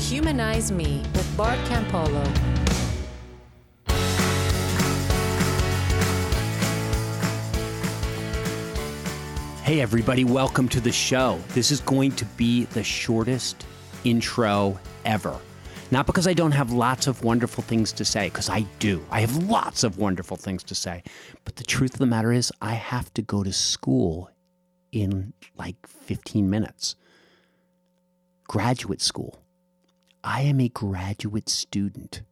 Humanize Me with Bart Campolo. Hey, everybody, welcome to the show. This is going to be the shortest intro ever. Not because I don't have lots of wonderful things to say, because I do. I have lots of wonderful things to say. But the truth of the matter is, I have to go to school in like 15 minutes. Graduate school. I am a graduate student.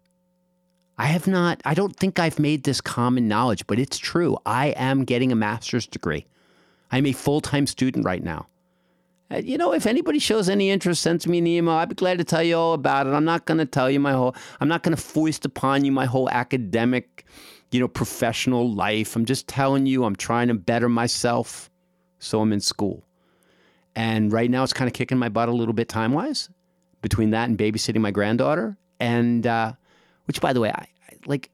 I have not, I don't think I've made this common knowledge, but it's true. I am getting a master's degree. I'm a full time student right now. Uh, you know, if anybody shows any interest, sends me an email. I'd be glad to tell you all about it. I'm not going to tell you my whole, I'm not going to foist upon you my whole academic, you know, professional life. I'm just telling you I'm trying to better myself. So I'm in school. And right now it's kind of kicking my butt a little bit time wise between that and babysitting my granddaughter. And, uh, which by the way, I, I like,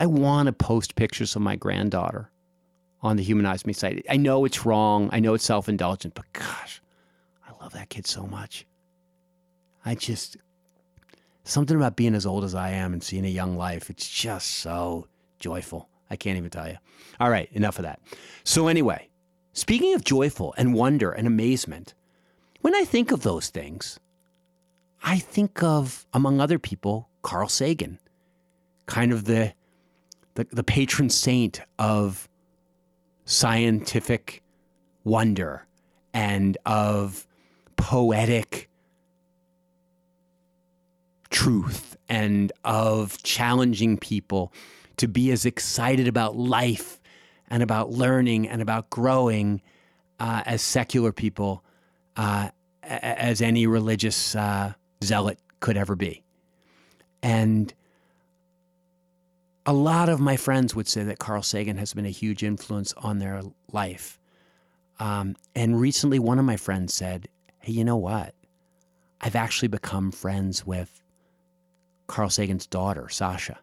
I want to post pictures of my granddaughter on the Humanize Me site. I know it's wrong. I know it's self indulgent, but gosh, I love that kid so much. I just, something about being as old as I am and seeing a young life, it's just so joyful. I can't even tell you. All right, enough of that. So, anyway, speaking of joyful and wonder and amazement, when I think of those things, I think of, among other people, Carl Sagan, kind of the, the, the patron saint of scientific wonder and of poetic truth and of challenging people to be as excited about life and about learning and about growing uh, as secular people uh, as any religious uh, zealot could ever be. And a lot of my friends would say that Carl Sagan has been a huge influence on their life. Um, and recently, one of my friends said, Hey, you know what? I've actually become friends with Carl Sagan's daughter, Sasha.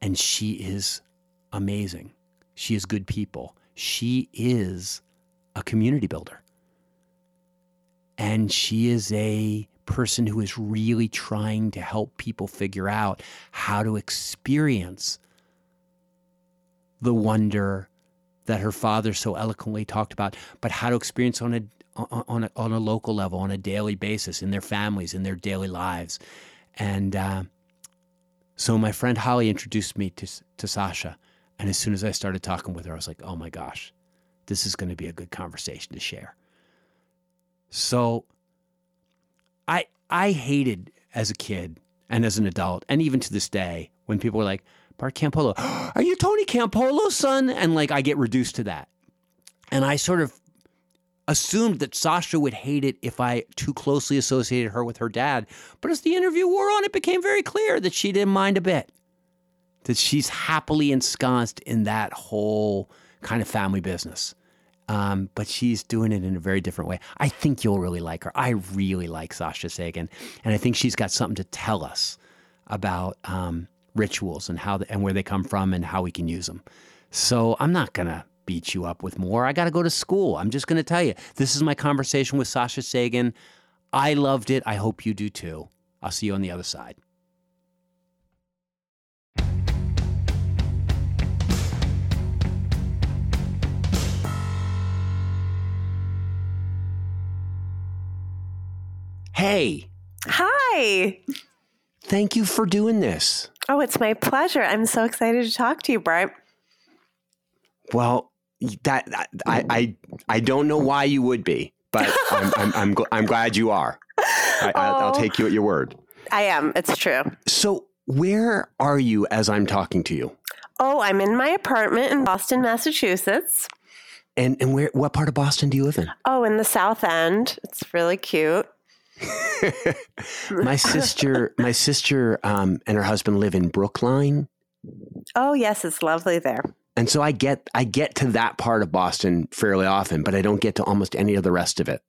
And she is amazing. She is good people. She is a community builder. And she is a person who is really trying to help people figure out how to experience the wonder that her father so eloquently talked about, but how to experience on a on a, on a local level, on a daily basis, in their families, in their daily lives, and uh, so my friend Holly introduced me to to Sasha, and as soon as I started talking with her, I was like, oh my gosh, this is going to be a good conversation to share. So I I hated as a kid and as an adult, and even to this day, when people were like, Bart Campolo, are you Tony Campolo's son? And like I get reduced to that. And I sort of assumed that Sasha would hate it if I too closely associated her with her dad. But as the interview wore on, it became very clear that she didn't mind a bit. That she's happily ensconced in that whole kind of family business. Um, but she's doing it in a very different way. I think you'll really like her. I really like Sasha Sagan, and I think she's got something to tell us about um, rituals and how the, and where they come from and how we can use them. So I'm not gonna beat you up with more. I got to go to school. I'm just gonna tell you this is my conversation with Sasha Sagan. I loved it. I hope you do too. I'll see you on the other side. Hey. Hi. Thank you for doing this. Oh, it's my pleasure. I'm so excited to talk to you, Bart. Well, that I I I don't know why you would be, but I'm I'm I'm, I'm glad you are. I, oh, I'll take you at your word. I am. It's true. So, where are you as I'm talking to you? Oh, I'm in my apartment in Boston, Massachusetts. And and where what part of Boston do you live in? Oh, in the South End. It's really cute. my sister, my sister, um, and her husband live in Brookline. Oh yes, it's lovely there. And so I get I get to that part of Boston fairly often, but I don't get to almost any of the rest of it.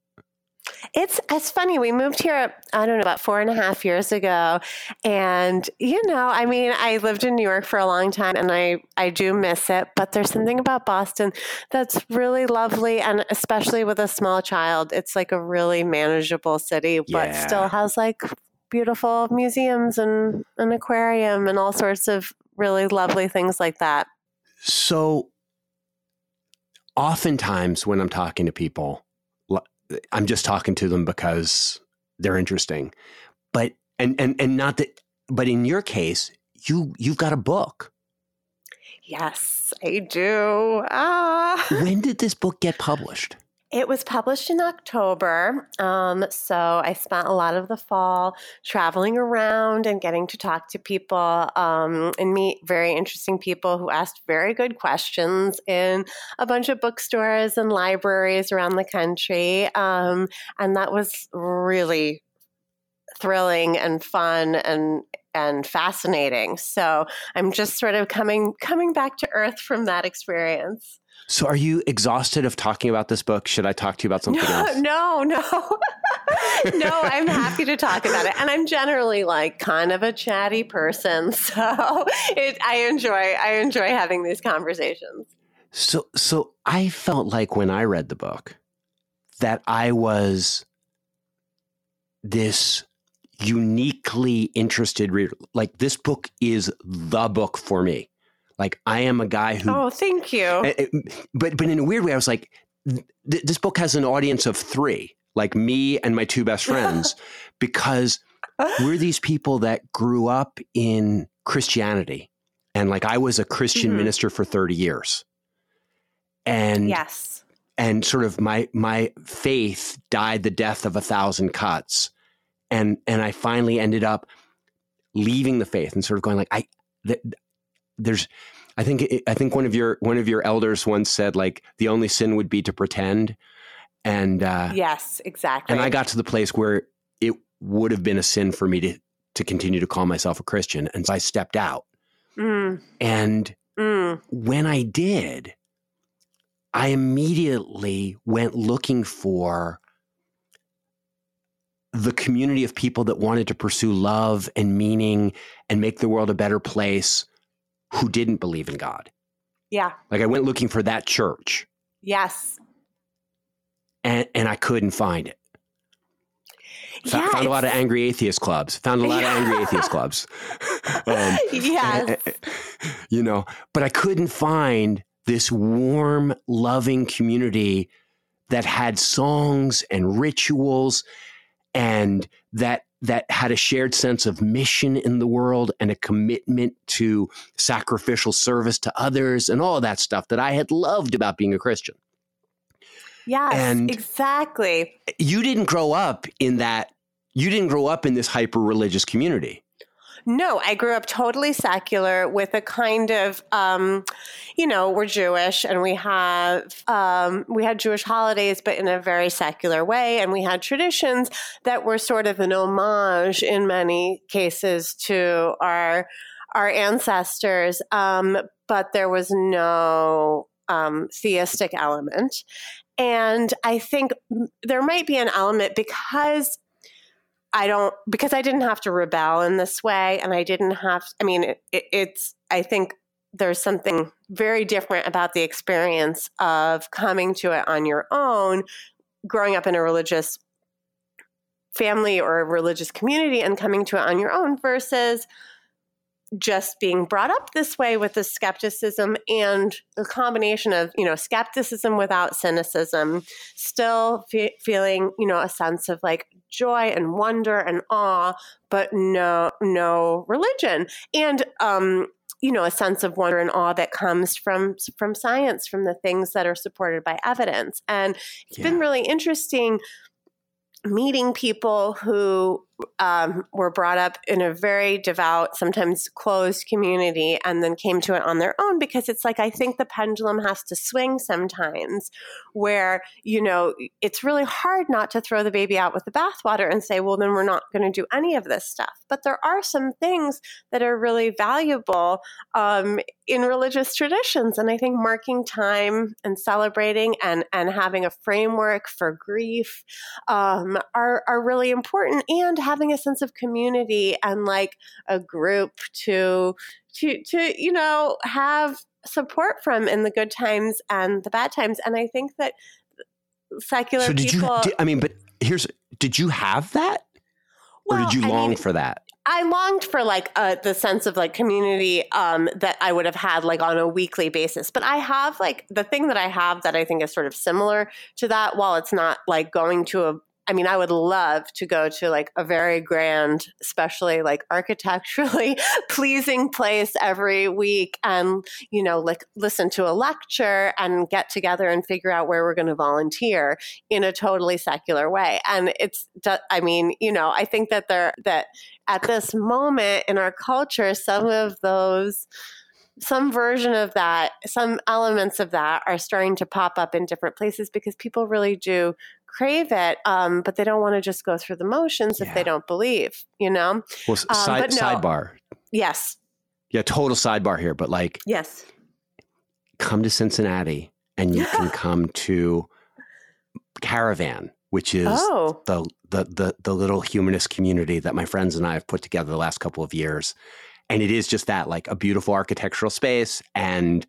It's it's funny. We moved here, I don't know, about four and a half years ago, and you know, I mean, I lived in New York for a long time, and I I do miss it. But there's something about Boston that's really lovely, and especially with a small child, it's like a really manageable city, but Yeah. still has like beautiful museums and an aquarium and all sorts of really lovely things like that. So, oftentimes when I'm talking to people, I'm just talking to them because they're interesting. But and and and not that. But in your case, you you've got a book. Yes, I do. Ah. When did this book get published? It was published in October. Um, so I spent a lot of the fall traveling around and getting to talk to people um, and meet very interesting people who asked very good questions in a bunch of bookstores and libraries around the country. Um, and that was really thrilling and fun and and fascinating. So I'm just sort of coming coming back to earth from that experience. So, are you exhausted of talking about this book? Should I talk to you about something else? No, no, no. I'm happy to talk about it, and I'm generally like kind of a chatty person, so it, I enjoy I enjoy having these conversations. So, so I felt like when I read the book that I was this uniquely interested reader. Like this book is the book for me. Like I am a guy who, Oh, thank you. Eh, eh, but but in a weird way, I was like, th- this book has an audience of three, like me and my two best friends, because we're these people that grew up in Christianity, and like I was a Christian Mhm. minister for thirty years, and yes. and sort of my my faith died the death of a thousand cuts and and i finally ended up leaving the faith and sort of going like i th- there's i think i think one of your one of your elders once said like the only sin would be to pretend and uh Yes, exactly. and i got to the place where it would have been a sin for me to to continue to call myself a christian and so i stepped out Mm, and mm. when I did, I immediately went looking for the community of people that wanted to pursue love and meaning and make the world a better place who didn't believe in God. Yeah. Like I went looking for that church Yes. and, and I couldn't find it. Fo- yeah. found a lot of angry atheist clubs. Found a lot of angry atheist clubs. Um, yes. you know, but I couldn't find this warm, loving community that had songs and rituals and that that had a shared sense of mission in the world and a commitment to sacrificial service to others and all of that stuff that I had loved about being a Christian. Yes. and- exactly. You didn't grow up in that you didn't grow up in this hyper religious community. No, I grew up totally secular with a kind of, um, you know, we're Jewish and we have um, we had Jewish holidays, but in a very secular way, and we had traditions that were sort of an homage in many cases to our our ancestors, um, but there was no um, theistic element. And I think there might be an element because I don't because I didn't have to rebel in this way, and I didn't have. I mean, it, it, it's. I think there's something very different about the experience of coming to it on your own, growing up in a religious family or a religious community, and coming to it on your own versus just being brought up this way with the skepticism and the combination of you know skepticism without cynicism still fe- feeling you know a sense of like joy and wonder and awe but no no religion. And um you know a sense of wonder and awe that comes from from science from the things that are supported by evidence. And it's been really interesting meeting people who um, were brought up in a very devout, sometimes closed community, and then came to it on their own because it's like I think the pendulum has to swing sometimes, where you know it's really hard not to throw the baby out with the bathwater and say, well, then we're not going to do any of this stuff. But there are some things that are really valuable um, in religious traditions, and I think marking time and celebrating and and having a framework for grief um, are are really important, and having a sense of community and like a group to to to you know have support from in the good times and the bad times. And I think that secular so did people. you? Did, I mean, but here's did you have that, or did you I long mean, for that? I longed for like uh, the sense of like community um, that I would have had like on a weekly basis. But I have like the thing that I have that I think is sort of similar to that. While it's not like going to a, I mean, I would love to go to like a very grand, especially like architecturally pleasing place every week, and you know, like listen to a lecture and get together and figure out where we're going to volunteer in a totally secular way. And it's, I mean, you know, I think that there that at this moment in our culture, some of those, some version of that, some elements of that are starting to pop up in different places because people really do crave it, um, but they don't want to just go through the motions if they don't believe, you know? Well, um, side, no. sidebar. Yes. Yeah, total sidebar here, but like Yes. come to Cincinnati and you can come to Caravan, which is Oh, the, the the the little humanist community that my friends and I have put together the last couple of years. And it is just that, like a beautiful architectural space and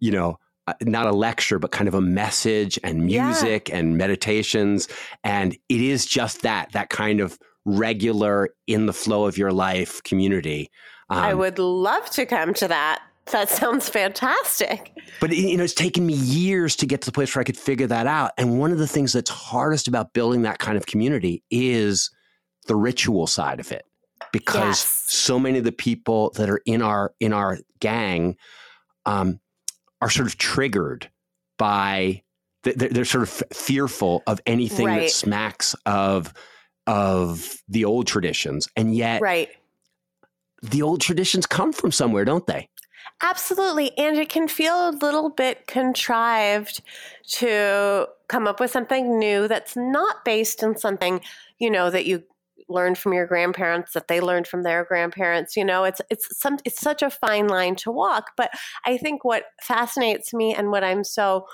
you know, uh, not a lecture, but kind of a message and Yeah. music and meditations. And it is just that, that kind of regular in the flow of your life community. I Um, would love to come to that. That sounds fantastic. But you know, it's taken me years to get to the place where I could figure that out. And one of the things that's hardest about building that kind of community is the ritual side of it, because Yes. so many of the people that are in our in our gang um, are sort of triggered by th- they're, they're sort of f- fearful of anything that smacks of of the old traditions, and yet Right. the old traditions come from somewhere, don't they? Absolutely. And it can feel a little bit contrived to come up with something new that's not based in something, you know, that you learned from your grandparents that they learned from their grandparents you know it's it's some it's such a fine line to walk but i think what fascinates me and what i'm so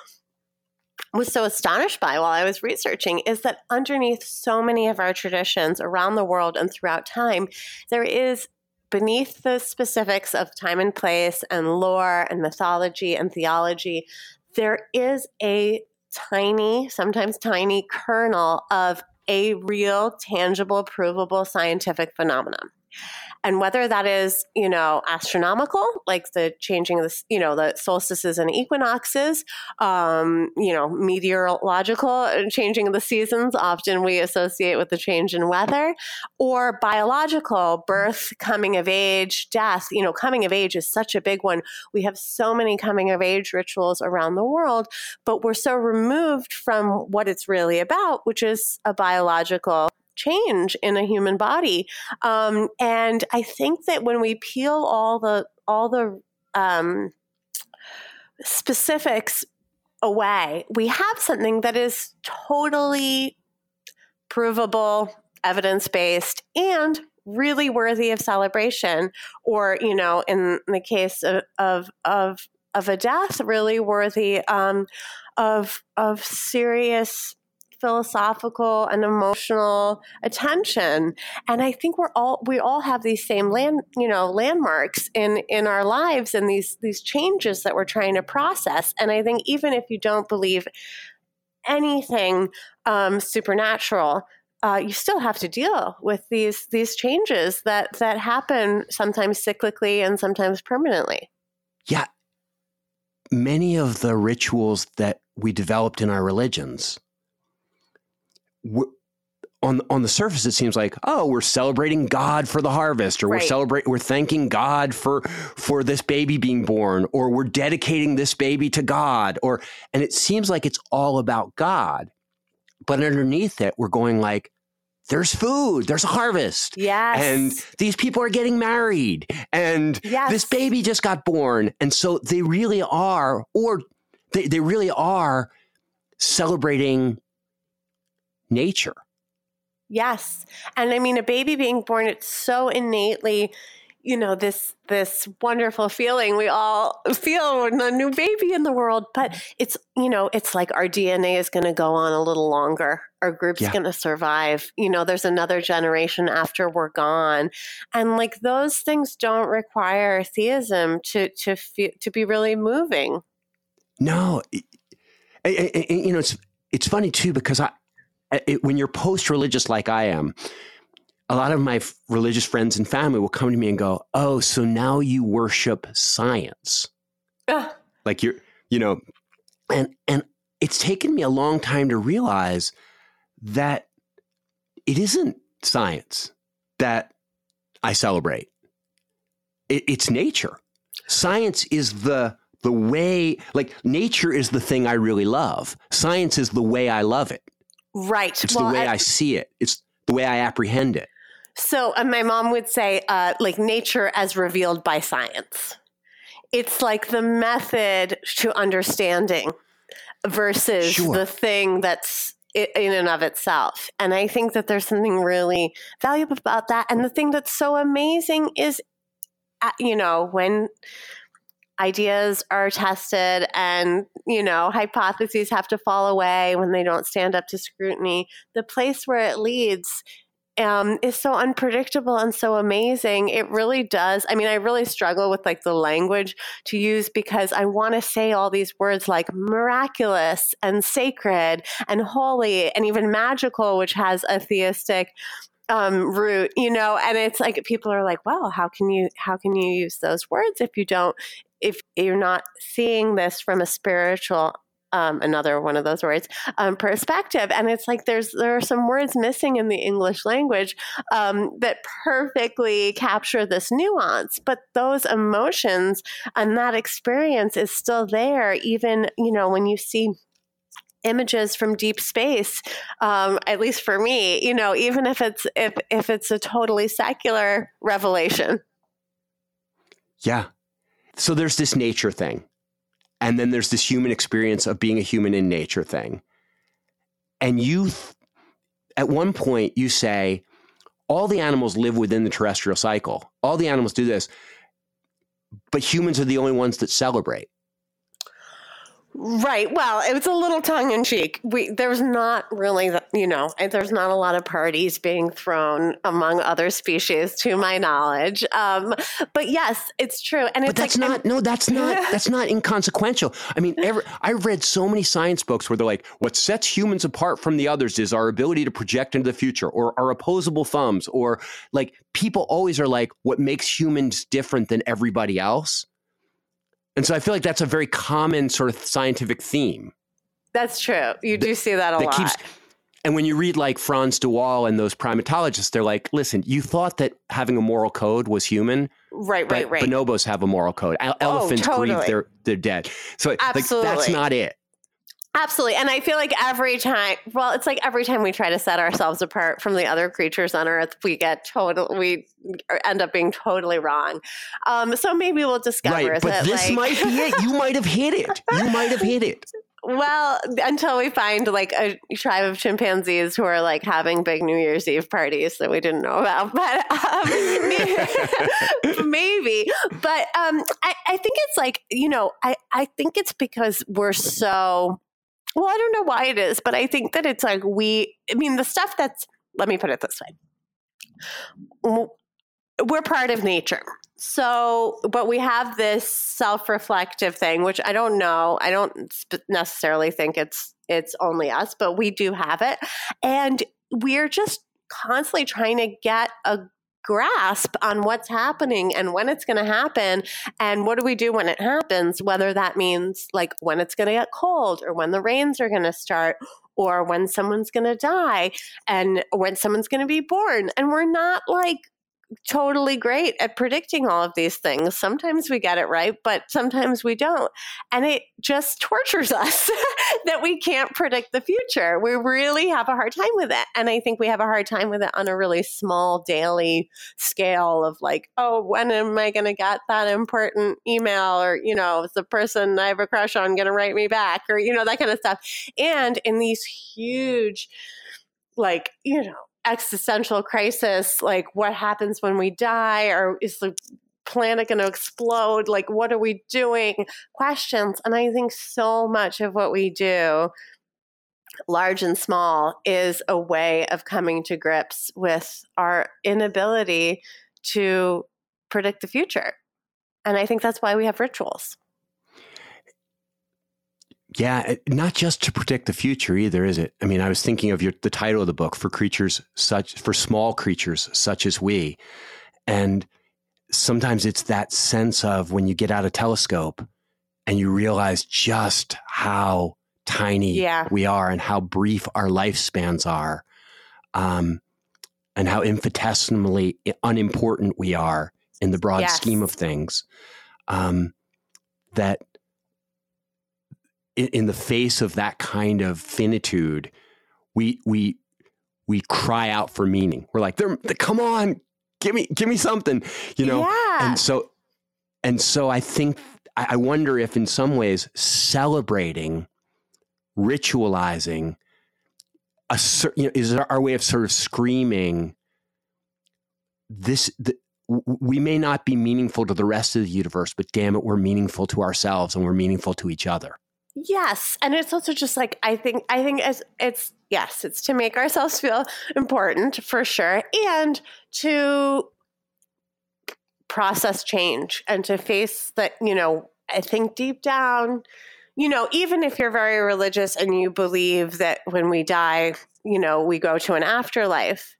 was so astonished by while I was researching is that underneath so many of our traditions around the world and throughout time, there is beneath the specifics of time and place and lore and mythology and theology, there is a tiny, sometimes tiny kernel of a real, tangible, provable scientific phenomenon. And whether that is, you know, astronomical, like the changing of the, you know, the solstices and equinoxes, um, you know, meteorological uh, changing of the seasons, often we associate with the change in weather, or biological, birth, coming of age, death. You know, coming of age is such a big one. We have so many coming of age rituals around the world, but we're so removed from what it's really about, which is a biological change in a human body. Um, and I think that when we peel all the all the um, specifics away, we have something that is totally provable, evidence based, and really worthy of celebration. Or, you know, in the case of of of, of a death, really worthy um, of of serious philosophical and emotional attention. And i think we're all we all have these same land you know landmarks in in our lives and these these changes that we're trying to process. And i think even if you don't believe anything um, supernatural uh, you still have to deal with these these changes that that happen sometimes cyclically and sometimes permanently. Yeah. Many of the rituals that we developed in our religions, w- on on the surface, it seems like, oh, we're celebrating God for the harvest, or we're Right. celebrating, we're thanking God for for this baby being born, or we're dedicating this baby to God, or and it seems like it's all about God, but underneath it, we're going like, there's food, there's a harvest. Yes. And these people are getting married and Yes. this baby just got born. And so they really are, or they, they really are celebrating nature. Yes. And I mean a baby being born it's so innately you know this this wonderful feeling we all feel when a new baby in the world but it's you know it's like our DNA is going to go on a little longer our group's Yeah. going to survive you know there's another generation after we're gone and like those things don't require theism to to feel, to be really moving No, it- it- it- you know it's it's funny too because I it, when you're post-religious like I am, a lot of my f- religious friends and family will come to me and go, "Oh, so now you worship science?" Ugh. Like you're, you know, and and it's taken me a long time to realize that it isn't science that I celebrate. It, it's nature. Science is the the way like nature is the thing I really love. Science is the way I love it. Right It's Well, the way I- I see it. It's the way I apprehend it. So, and my mom would say, uh, like nature as revealed by science. It's like the method to understanding versus Sure. the thing that's in and of itself. And I think that there's something really valuable about that. And the thing that's so amazing is, uh, you know, when ideas are tested and you know hypotheses have to fall away when they don't stand up to scrutiny the place where it leads um, is so unpredictable and so amazing. It really does. I mean, I really struggle with like the language to use because I want to say all these words like miraculous and sacred and holy and even magical, which has a theistic um, root, you know. And it's like people are like, "Well, how can you how can you use those words if you don't if you're not seeing this from a spiritual um, another one of those words um, perspective and it's like there's there are some words missing in the english language um, that perfectly capture this nuance but those emotions and that experience is still there even you know when you see images from deep space um, at least for me you know even if it's if if it's a totally secular revelation Yeah. So there's this nature thing. And then there's this human experience of being a human in nature thing. And you, th- at one point, you say, all the animals live within the terrestrial cycle. All the animals do this. But humans are the only ones that celebrate. Right. Well, it was a little tongue in cheek. We there's not really, you know, there's not a lot of parties being thrown among other species, to my knowledge. Um, but yes, it's true, and But it's that's like not no, that's not that's not inconsequential. I mean, every, I've read so many science books where they're like, what sets humans apart from the others is our ability to project into the future, or our opposable thumbs, or like people always are like, what makes humans different than everybody else. And so I feel like that's a very common sort of scientific theme that's true. You do see that a that lot. keeps. And when you read like Frans de Waal and those primatologists, they're like, listen, you thought that having a moral code was human, right. Right. Right. bonobos have a moral code. Oh, elephants grieve totally. they're they're dead. So like that's not it. Absolutely. And I feel like every time, well, it's like every time we try to set ourselves apart from the other creatures on Earth, we get total, we end up being totally wrong. Um, so maybe we'll discover right, but that, this like, might be it. You might have hit it. You might have hit it. Well, until we find like a tribe of chimpanzees who are like having big New Year's Eve parties that we didn't know about, but um, maybe, maybe. But um, I, I think it's like you know, I I think it's because we're so. Well, I don't know why it is, but I think that it's like we. I mean, the stuff that's. Let me put it this way. We're part of nature. So, but we have this self-reflective thing, which I don't know. I don't necessarily think it's it's only us, but we do have it, and we're just constantly trying to get a grasp on what's happening and when it's going to happen and what do we do when it happens whether that means like when it's going to get cold or when the rains are going to start or when someone's going to die and when someone's going to be born. And we're not like totally great at predicting all of these things. Sometimes we get it right, but sometimes we don't. And it just tortures us that we can't predict the future. We really have a hard time with it. And I think we have a hard time with it on a really small daily scale of like, oh, when am I going to get that important email? Or, you know, is the person I have a crush on going to write me back? Or, you know, that kind of stuff. And in these huge, like, you know, existential crisis like what happens when we die? Or is the planet going to explode? Like what are we doing? Questions. And i think so much of what we do large and small is a way of coming to grips with our inability to predict the future. And i think that's why we have rituals yeah, not just to predict the future either, is it? I mean, I was thinking of your the title of the book for creatures such for small creatures such as we. And sometimes it's that sense of when you get out a telescope and you realize just how tiny yeah. we are and how brief our lifespans are. Um, and how infinitesimally unimportant we are in the broad yes. scheme of things. Um, that in, in the face of that kind of finitude, we we we cry out for meaning. We're like, they're, they're, come on, give me give me something, you know. Yeah. And so and so I think I wonder if in some ways celebrating, ritualizing, a you know, is our way of sort of screaming this. The, we may not be meaningful to the rest of the universe, but damn it, we're meaningful to ourselves and we're meaningful to each other. Yes, and it's also just like I think I think as it's yes, it's to make ourselves feel important for sure and to process change and to face that, you know, I think deep down, you know, even if you're very religious and you believe that when we die, you know, we go to an afterlife,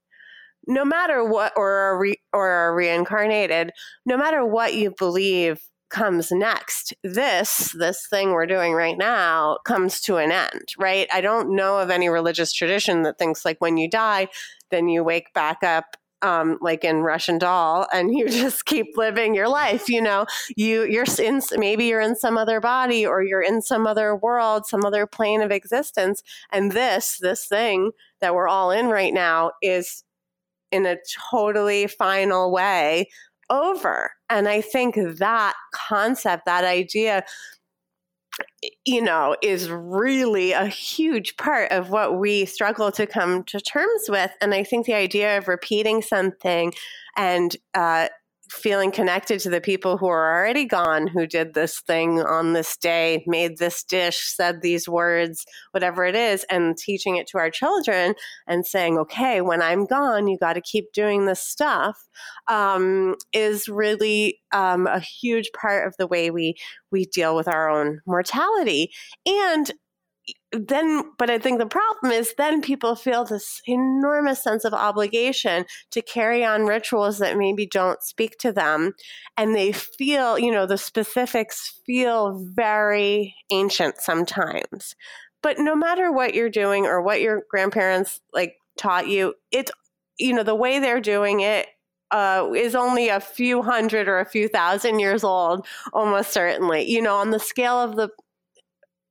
no matter what or are re, or are reincarnated, no matter what you believe, comes next this this thing we're doing right now comes to an end right i don't know of any religious tradition that thinks like when you die then you wake back up um, like in Russian Doll, and you just keep living your life. You know, you you're in maybe you're in some other body, or you're in some other world, some other plane of existence, and this this thing that we're all in right now is in a totally final way over. And I think that concept, that idea, you know, is really a huge part of what we struggle to come to terms with. And I think the idea of repeating something and uh, feeling connected to the people who are already gone, who did this thing on this day, made this dish, said these words, whatever it is, and teaching it to our children and saying, okay, when I'm gone, you got to keep doing this stuff, um, is really um, a huge part of the way we we deal with our own mortality. And then but i think the problem is then people feel this enormous sense of obligation to carry on rituals that maybe don't speak to them and they feel you know the specifics feel very ancient sometimes but no matter what you're doing or what your grandparents like taught you it's you know the way they're doing it uh, is only a few hundred or a few thousand years old, almost certainly. You know, on the scale of the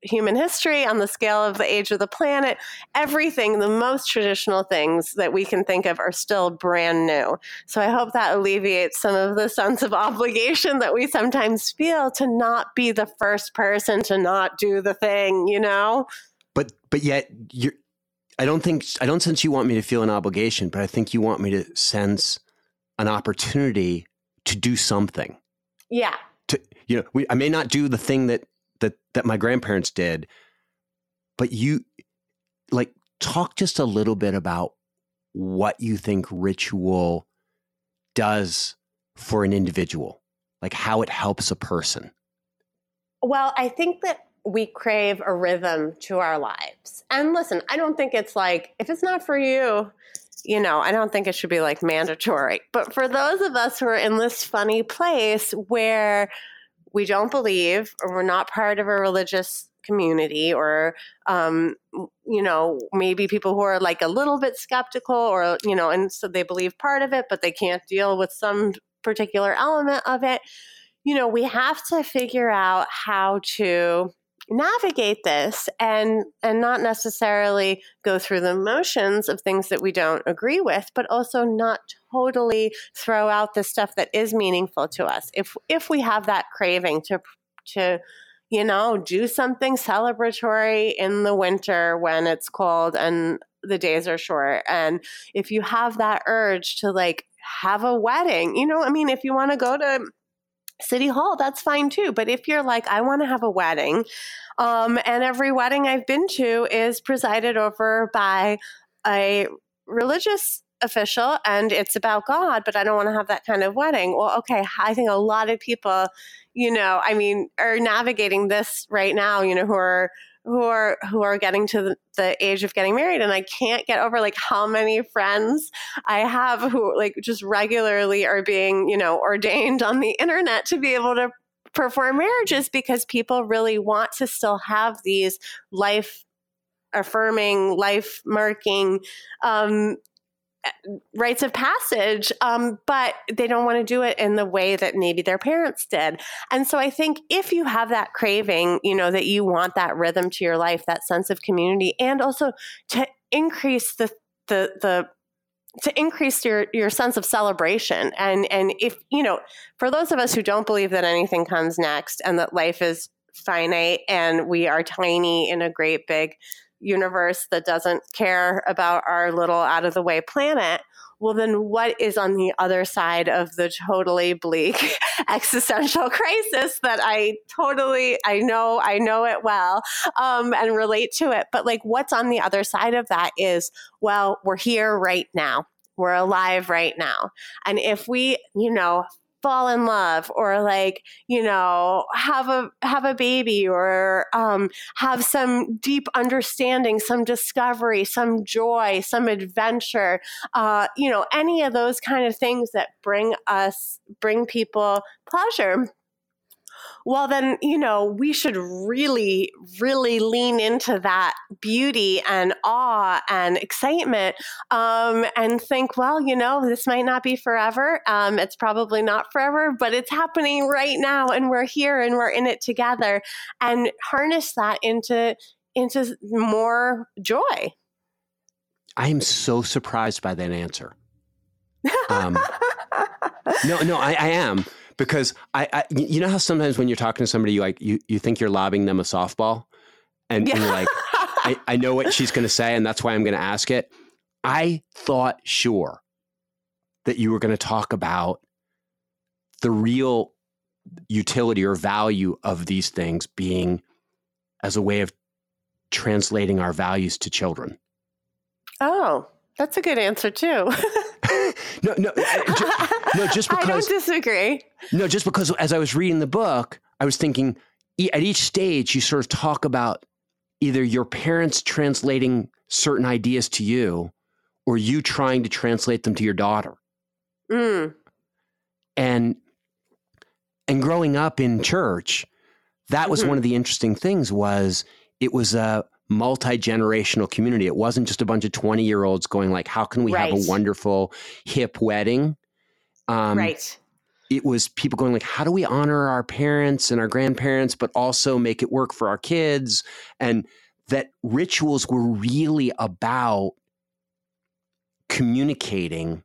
human history, on the scale of the age of the planet, everything, the most traditional things that we can think of are still brand new. So I hope that alleviates some of the sense of obligation that we sometimes feel to not be the first person to not do the thing, you know? But but yet you're I don't think I don't sense you want me to feel an obligation, but I think you want me to sense an opportunity to do something. Yeah. To you know, we, I may not do the thing that that my grandparents did but you like talk just a little bit about what you think ritual does for an individual like how it helps a person well i think that we crave a rhythm to our lives and listen i don't think it's like if it's not for you you know, I don't think it should be like mandatory. But for those of us who are in this funny place where we don't believe or we're not part of a religious community or um, you know maybe people who are like a little bit skeptical or you know and so they believe part of it but they can't deal with some particular element of it. You know we have to figure out how to navigate this and and not necessarily go through the motions of things that we don't agree with but also not totally throw out the stuff that is meaningful to us. If if we have that craving to to you know do something celebratory in the winter when it's cold and the days are short and if you have that urge to like have a wedding you know i mean if you want to go to City Hall, that's fine too. But if you're like, I want to have a wedding, um, and every wedding I've been to is presided over by a religious official and it's about God, but I don't want to have that kind of wedding. Well, okay, I think a lot of people, you know, I mean, are navigating this right now, you know, who are who are who are getting to the, the, age of getting married and i can't get over like how many friends i have who like just regularly are being you know ordained on the internet to be able to perform marriages because people really want to still have these life affirming life marking um, rites of passage, um, but they don't want to do it in the way that maybe their parents did. And so I think if you have that craving, you know, that you want that rhythm to your life, that sense of community, and also to increase the the the to increase your your sense of celebration and and if you know for those of us who don't believe that anything comes next and that life is finite and we are tiny in a great big universe that doesn't care about our little out of the way planet, well, then what is on the other side of the totally bleak existential crisis that I totally, I know, I know it well um, and relate to it. But like, what's on the other side of that is, well, we're here right now. We're alive right now. And if we, you know, fall in love or like you know have a have a baby or um, have some deep understanding some discovery some joy some adventure uh, you know any of those kind of things that bring us bring people pleasure well, then, you know, we should really, really lean into that beauty and awe and excitement um, and think, well, you know, this might not be forever. Um, it's probably not forever, but it's happening right now and we're here and we're in it together and harness that into into more joy. I am so surprised by that answer. Um, no, no, I, I am because I, I, you know how sometimes when you're talking to somebody, you like you you think you're lobbing them a softball, and, yeah. and you're like, I, I know what she's going to say, and that's why I'm going to ask it. I thought sure that you were going to talk about the real utility or value of these things being as a way of translating our values to children. Oh, that's a good answer too. no, no, no. Just because I don't disagree. No, just because as I was reading the book, I was thinking at each stage you sort of talk about either your parents translating certain ideas to you, or you trying to translate them to your daughter. Mm. And and growing up in church, that was mm-hmm. one of the interesting things was it was a multi-generational community. It wasn't just a bunch of 20 year olds going like, how can we right. have a wonderful hip wedding? Um, right. It was people going like, how do we honor our parents and our grandparents, but also make it work for our kids? And that rituals were really about communicating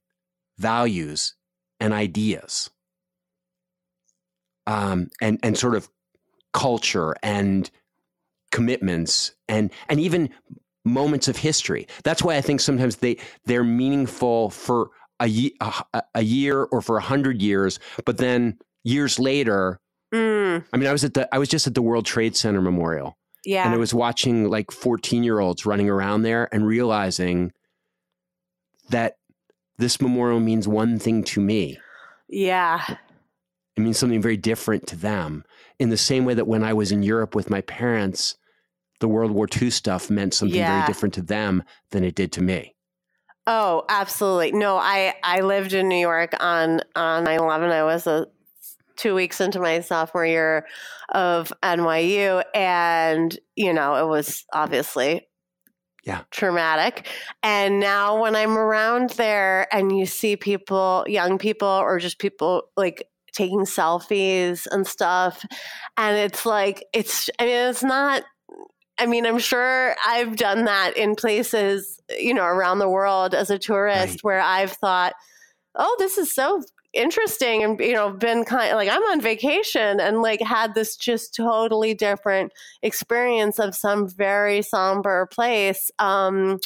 values and ideas. Um, and and sort of culture and commitments and and even moments of history. That's why I think sometimes they they're meaningful for a, a, a year or for a hundred years, but then years later. Mm. I mean, I was at the I was just at the World Trade Center Memorial. Yeah, and I was watching like fourteen year olds running around there and realizing that this memorial means one thing to me. Yeah. It means something very different to them. In the same way that when I was in Europe with my parents, the World War II stuff meant something yeah. very different to them than it did to me. Oh, absolutely. No, I I lived in New York on on 9/11. I was a two weeks into my sophomore year of NYU, and you know, it was obviously yeah traumatic and now when i'm around there and you see people young people or just people like taking selfies and stuff and it's like it's i mean it's not I mean, I'm sure I've done that in places, you know, around the world as a tourist Right. where I've thought, oh, this is so interesting. And, you know, been kind of like, I'm on vacation and like had this just totally different experience of some very somber place. Um,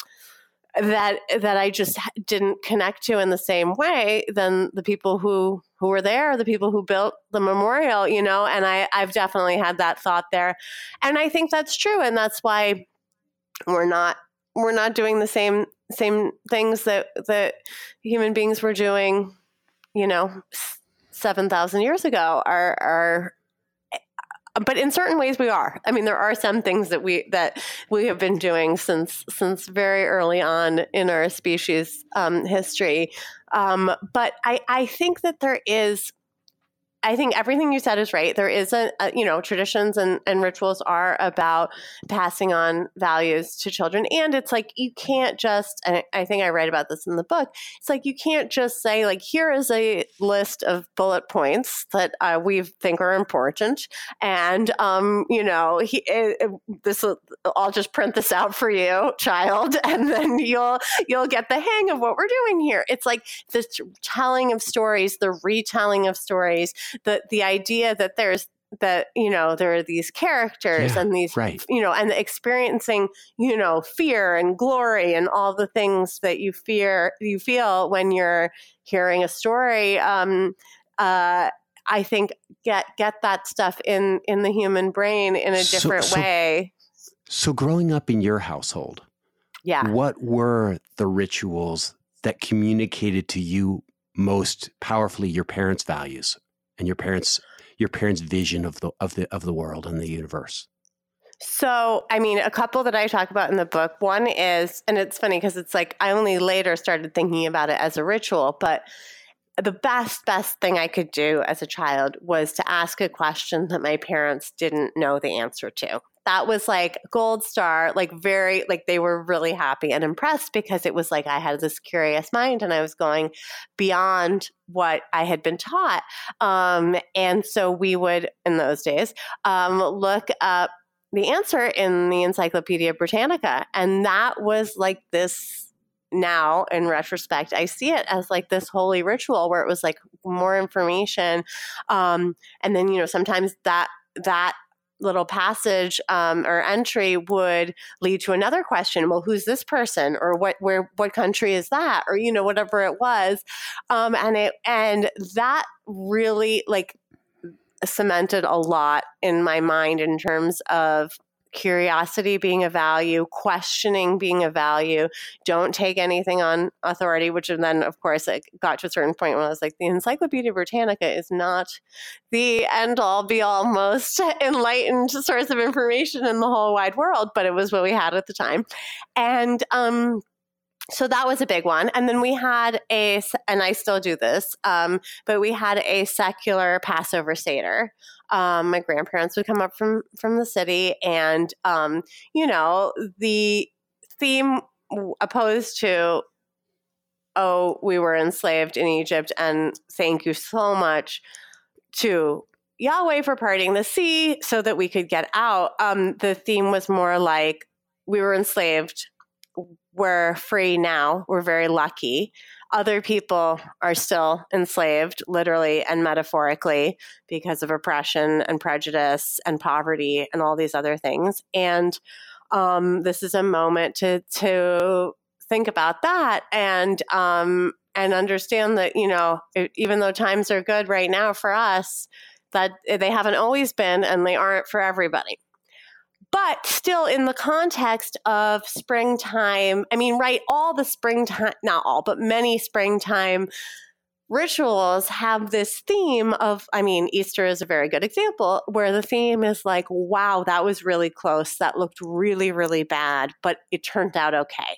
that that I just didn't connect to in the same way than the people who who were there, the people who built the memorial, you know, and I I've definitely had that thought there. And I think that's true and that's why we're not we're not doing the same same things that that human beings were doing, you know, 7,000 years ago are are but in certain ways we are. I mean there are some things that we that we have been doing since since very early on in our species um, history. Um, but i i think that there is I think everything you said is right. There is a, a you know, traditions and, and rituals are about passing on values to children. And it's like you can't just, and I think I write about this in the book, it's like you can't just say, like, here is a list of bullet points that uh, we think are important. And, um, you know, he, it, it- this will, I'll just print this out for you, child, and then you'll you'll get the hang of what we're doing here. It's like the telling of stories, the retelling of stories, the the idea that there's that you know there are these characters Yeah, and these right. you know and experiencing you know fear and glory and all the things that you fear you feel when you're hearing a story um uh I think get get that stuff in in the human brain in a So- different so- way. So, growing up in your household, Yeah. what were the rituals that communicated to you most powerfully your parents' values and your parents' your parents' vision of the of the of the world and the universe? So, I mean, a couple that I talk about in the book. One is, and it's funny because it's like I only later started thinking about it as a ritual, but the best, best thing I could do as a child was to ask a question that my parents didn't know the answer to. That was like gold star, like very, like they were really happy and impressed because it was like I had this curious mind and I was going beyond what I had been taught. Um, and so we would, in those days, um, look up the answer in the Encyclopedia Britannica. And that was like this now in retrospect i see it as like this holy ritual where it was like more information um, and then you know sometimes that that little passage um, or entry would lead to another question well who's this person? Or what where what country is that? Or you know whatever it was. Um, and it and that really like cemented a lot in my mind in terms of curiosity being a value, questioning being a value. Don't take anything on authority, which then, of course, it got to a certain point where I was like, the Encyclopedia Britannica is not the end all be all most enlightened source of information in the whole wide world, but it was what we had at the time. And, um, so that was a big one. And then we had a, and I still do this, um, but we had a secular Passover Seder. Um, my grandparents would come up from from the city, and um, you know the theme opposed to oh we were enslaved in Egypt, and thank you so much to Yahweh for parting the sea so that we could get out. Um, the theme was more like we were enslaved, we're free now, we're very lucky. Other people are still enslaved, literally and metaphorically, because of oppression and prejudice and poverty and all these other things. And um, this is a moment to to think about that and um, and understand that you know even though times are good right now for us, that they haven't always been and they aren't for everybody but still in the context of springtime i mean right all the springtime not all but many springtime rituals have this theme of i mean easter is a very good example where the theme is like wow that was really close that looked really really bad but it turned out okay.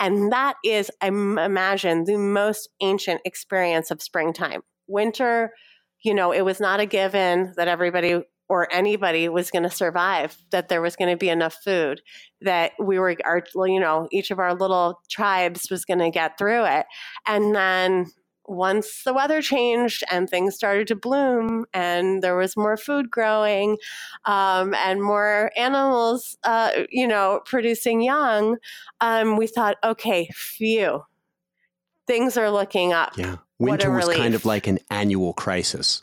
And that is, I imagine the most ancient experience of springtime. Winter you know, it was not a given that everybody or anybody was going to survive, that there was going to be enough food, that we were, our, you know, each of our little tribes was going to get through it. And then once the weather changed and things started to bloom and there was more food growing um, and more animals, uh, you know, producing young, um, we thought, okay, phew, things are looking up. Yeah. Winter was kind of like an annual crisis.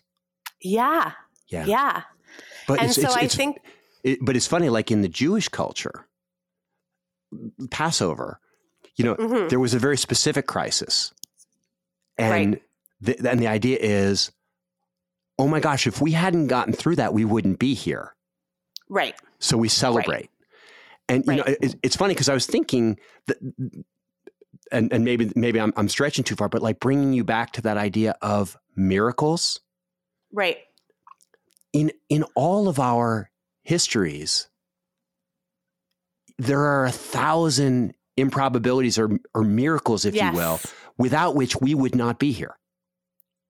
Yeah. Yeah. Yeah. But and it's, so it's, I it's- think, it- but it's funny, like in the Jewish culture, Passover, you know, mhm, there was a very specific crisis. And Right. the, and the idea is, oh my gosh, if we hadn't gotten through that, we wouldn't be here. right. So we celebrate. And you know, it, it's funny because I was thinking that, and, and maybe maybe I'm, I'm stretching too far, but like bringing you back to that idea of miracles Right. In in all of our histories. There are a thousand improbabilities or, or miracles, if yes. you will, without which we would not be here.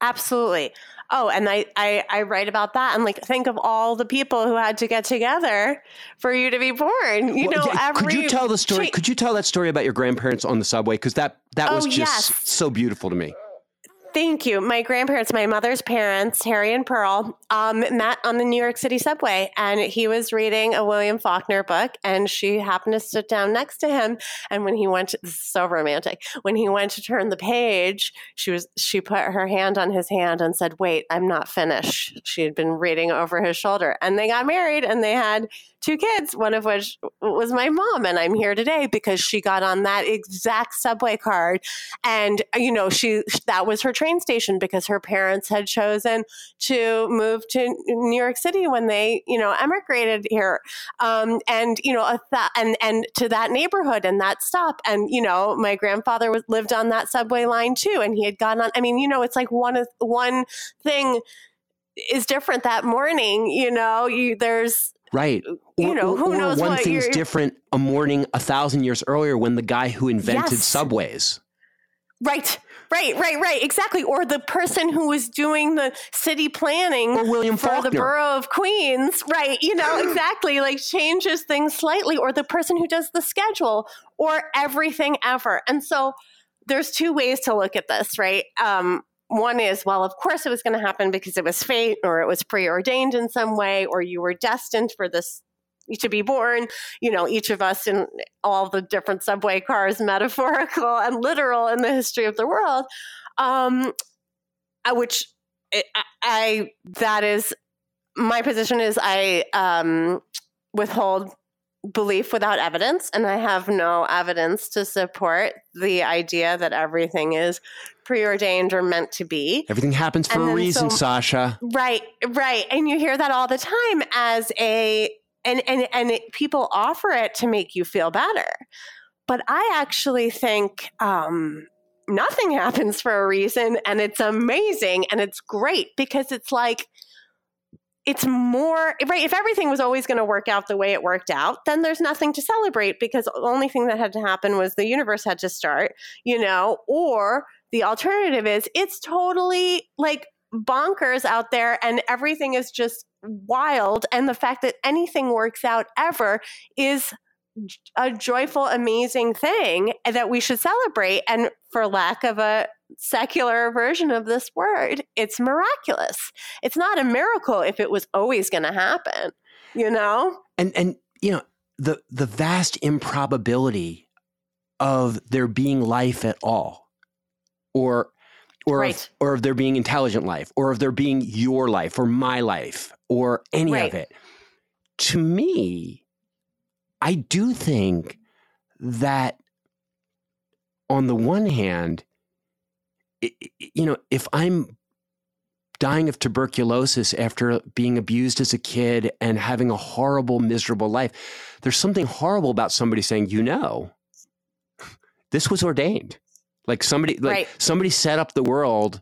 Absolutely. Oh, and I, I, I write about that and like think of all the people who had to get together for you to be born. You Well, know, yeah, every could you tell the story? cha- Could you tell that story about your grandparents on the subway? Because that that oh, was Oh, just yes. so beautiful to me. Thank you. My grandparents, my mother's parents, Harry and Pearl, um, met on the New York City subway, and he was reading a William Faulkner book, and she happened to sit down next to him. And when he went, to, so romantic. When he went to turn the page, she was she put her hand on his hand and said, "Wait, I'm not finished." She had been reading over his shoulder, and they got married, and they had two kids, one of which was my mom, and I'm here today because she got on that exact subway card. And you know she that was her train station because her parents had chosen to move to New York City when they you know emigrated here. Um, and you know th- and and to that neighborhood and that stop. And you know my grandfather was lived on that subway line too and he had gone on I mean you know it's like one one thing is different that morning you know you there's Right. You know, who or knows one thing's you're- different a morning a thousand years earlier when the guy who invented Yes. subways. right right right right exactly or the person who was doing the city planning Or William for the borough of Queens, right? You know, exactly, like changes things slightly, or the person who does the schedule, or everything ever. And so there's two ways to look at this, right? Um, one is, well, of course it was going to happen because it was fate, or it was preordained in some way, or you were destined for this to be born. You know, each of us in all the different subway cars, metaphorical and literal in the history of the world. Um, uh, which I, I that is my position is I um, withhold belief without evidence, and I have no evidence to support the idea that everything is preordained or meant to be. Everything happens for And a reason, so- Sasha. Right, right, and you hear that all the time as a and and and it, people offer it to make you feel better, but I actually think. Um, Nothing happens for a reason, and it's amazing and it's great because it's like it's more right if everything was always going to work out the way it worked out then there's nothing to celebrate because the only thing that had to happen was the universe had to start you know? Or the alternative is it's totally like bonkers out there and everything is just wild and the fact that anything works out ever is a joyful amazing thing that we should celebrate and for lack of a secular version of this word it's miraculous it's not a miracle if it was always going to happen you know And and you know, the the vast improbability of there being life at all. Or or Right. of, or of there being intelligent life, or of there being your life or my life or any Right. of it. To me, I do think that on the one hand, you know, if I'm dying of tuberculosis after being abused as a kid and having a horrible, miserable life, there's something horrible about somebody saying, you know, this was ordained. Like somebody, like Right. somebody set up the world,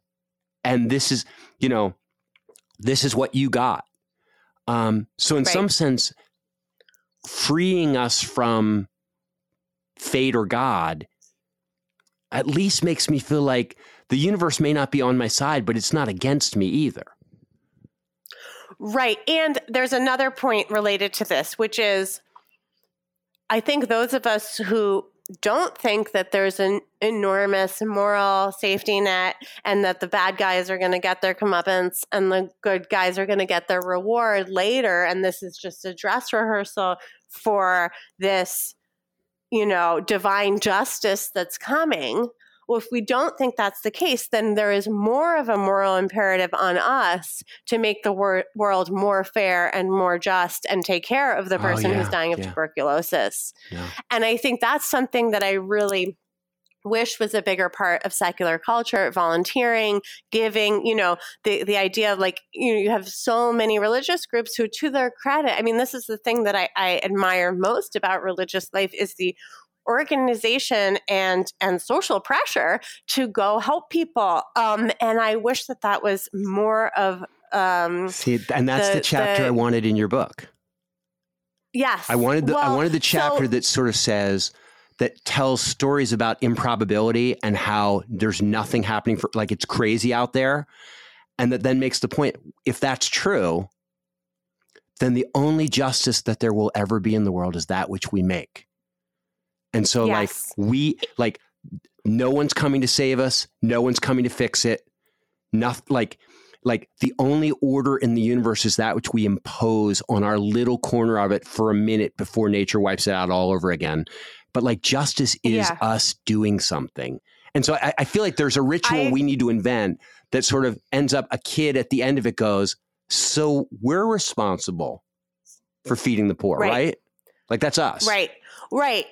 and this is, you know, this is what you got. Um, so in Right. some sense, freeing us from fate or God at least makes me feel like the universe may not be on my side, but it's not against me either. Right. And there's another point related to this, which is I think those of us who don't think that there's an enormous moral safety net and that the bad guys are going to get their comeuppance and the good guys are going to get their reward later. And this is just a dress rehearsal for this, you know, divine justice that's coming. Well, if we don't think that's the case, then there is more of a moral imperative on us to make the wor- world more fair and more just and take care of the Oh, person yeah, who's dying of yeah. tuberculosis. Yeah. And I think that's something that I really wish was a bigger part of secular culture volunteering giving you know the the idea of like you know you have so many religious groups who to their credit i mean this is the thing that i, I admire most about religious life is the organization and and social pressure to go help people um and i wish that that was more of um See, and that's the, The- chapter the- I wanted in your book. yes I wanted the I wanted the chapter so- that sort of says that tells stories about improbability and how there's nothing happening for like it's crazy out there and that then makes the point if that's true then the only justice that there will ever be in the world is that which we make. And so Yes. like we like no one's coming to save us, no one's coming to fix it. Nothing like like the only order in the universe is that which we impose on our little corner of it for a minute before nature wipes it out all over again. But like justice is Yeah. us doing something. And so I, I feel like there's a ritual I- we need to invent that sort of ends up a kid at the end of it goes, So we're responsible for feeding the poor, Right. right? Like that's us. Right, right,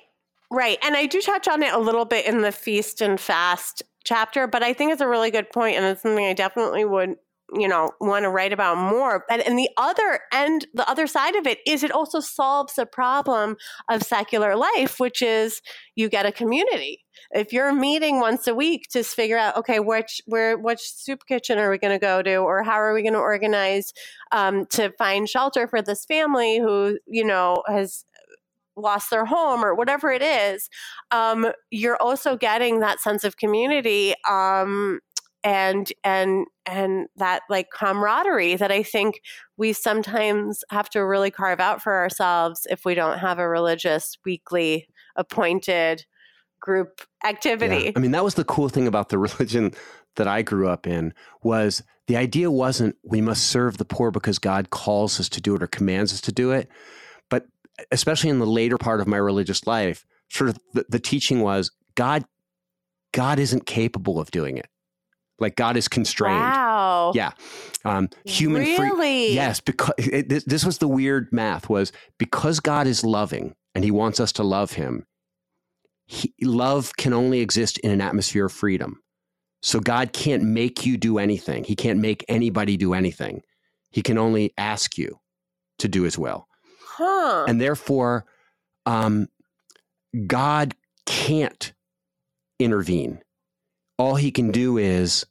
right. And I do touch on it a little bit in the feast and fast chapter, but I think it's a really good point, and it's something I definitely would, you know, want to write about more. And, and the other end, the other side of it is it also solves the problem of secular life, which is you get a community. If you're meeting once a week to figure out, okay, which where which soup kitchen are we going to go to, or how are we going to organize um, to find shelter for this family who you know has lost their home or whatever it is, um, you're also getting that sense of community um, and and and that like camaraderie that I think we sometimes have to really carve out for ourselves if we don't have a religious weekly appointed group activity. Yeah. I mean, that was the cool thing about the religion that I grew up in was the idea wasn't we must serve the poor because God calls us to do it or commands us to do it. Especially in the later part of my religious life, sort of the, the teaching was God God isn't capable of doing it. Like God is constrained. Wow. Yeah. Um, human free really? Yes, because it, this, this was the weird math was because God is loving and he wants us to love him. He, love can only exist in an atmosphere of freedom. So God can't make you do anything. He can't make anybody do anything. He can only ask you to do his will. Huh. And therefore, um, God can't intervene. All he can do is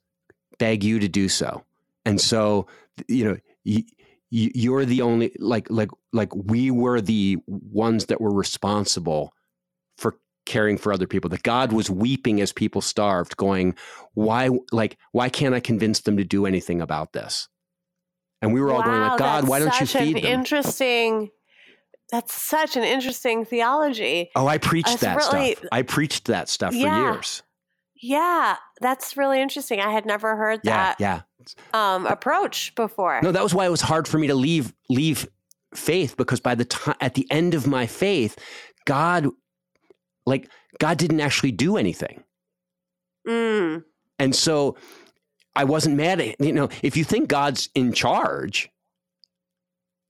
beg you to do so. And so, you know, you, you're the only like like like we were the ones that were responsible for caring for other people. That God was weeping as people starved, going, "Why? Like, why can't I convince them to do anything about this?" And we were all going, "Like, God, why don't you feed an them?" Interesting. That's such an interesting theology. Oh, I preached That's that really- stuff. I preached that stuff for years. Yeah, that's really interesting. I had never heard Yeah, that yeah. um, approach before. No, that was why it was hard for me to leave leave faith because by the time at the end of my faith, God like God didn't actually do anything. Mm, And so I wasn't mad at you know, if you think God's in charge,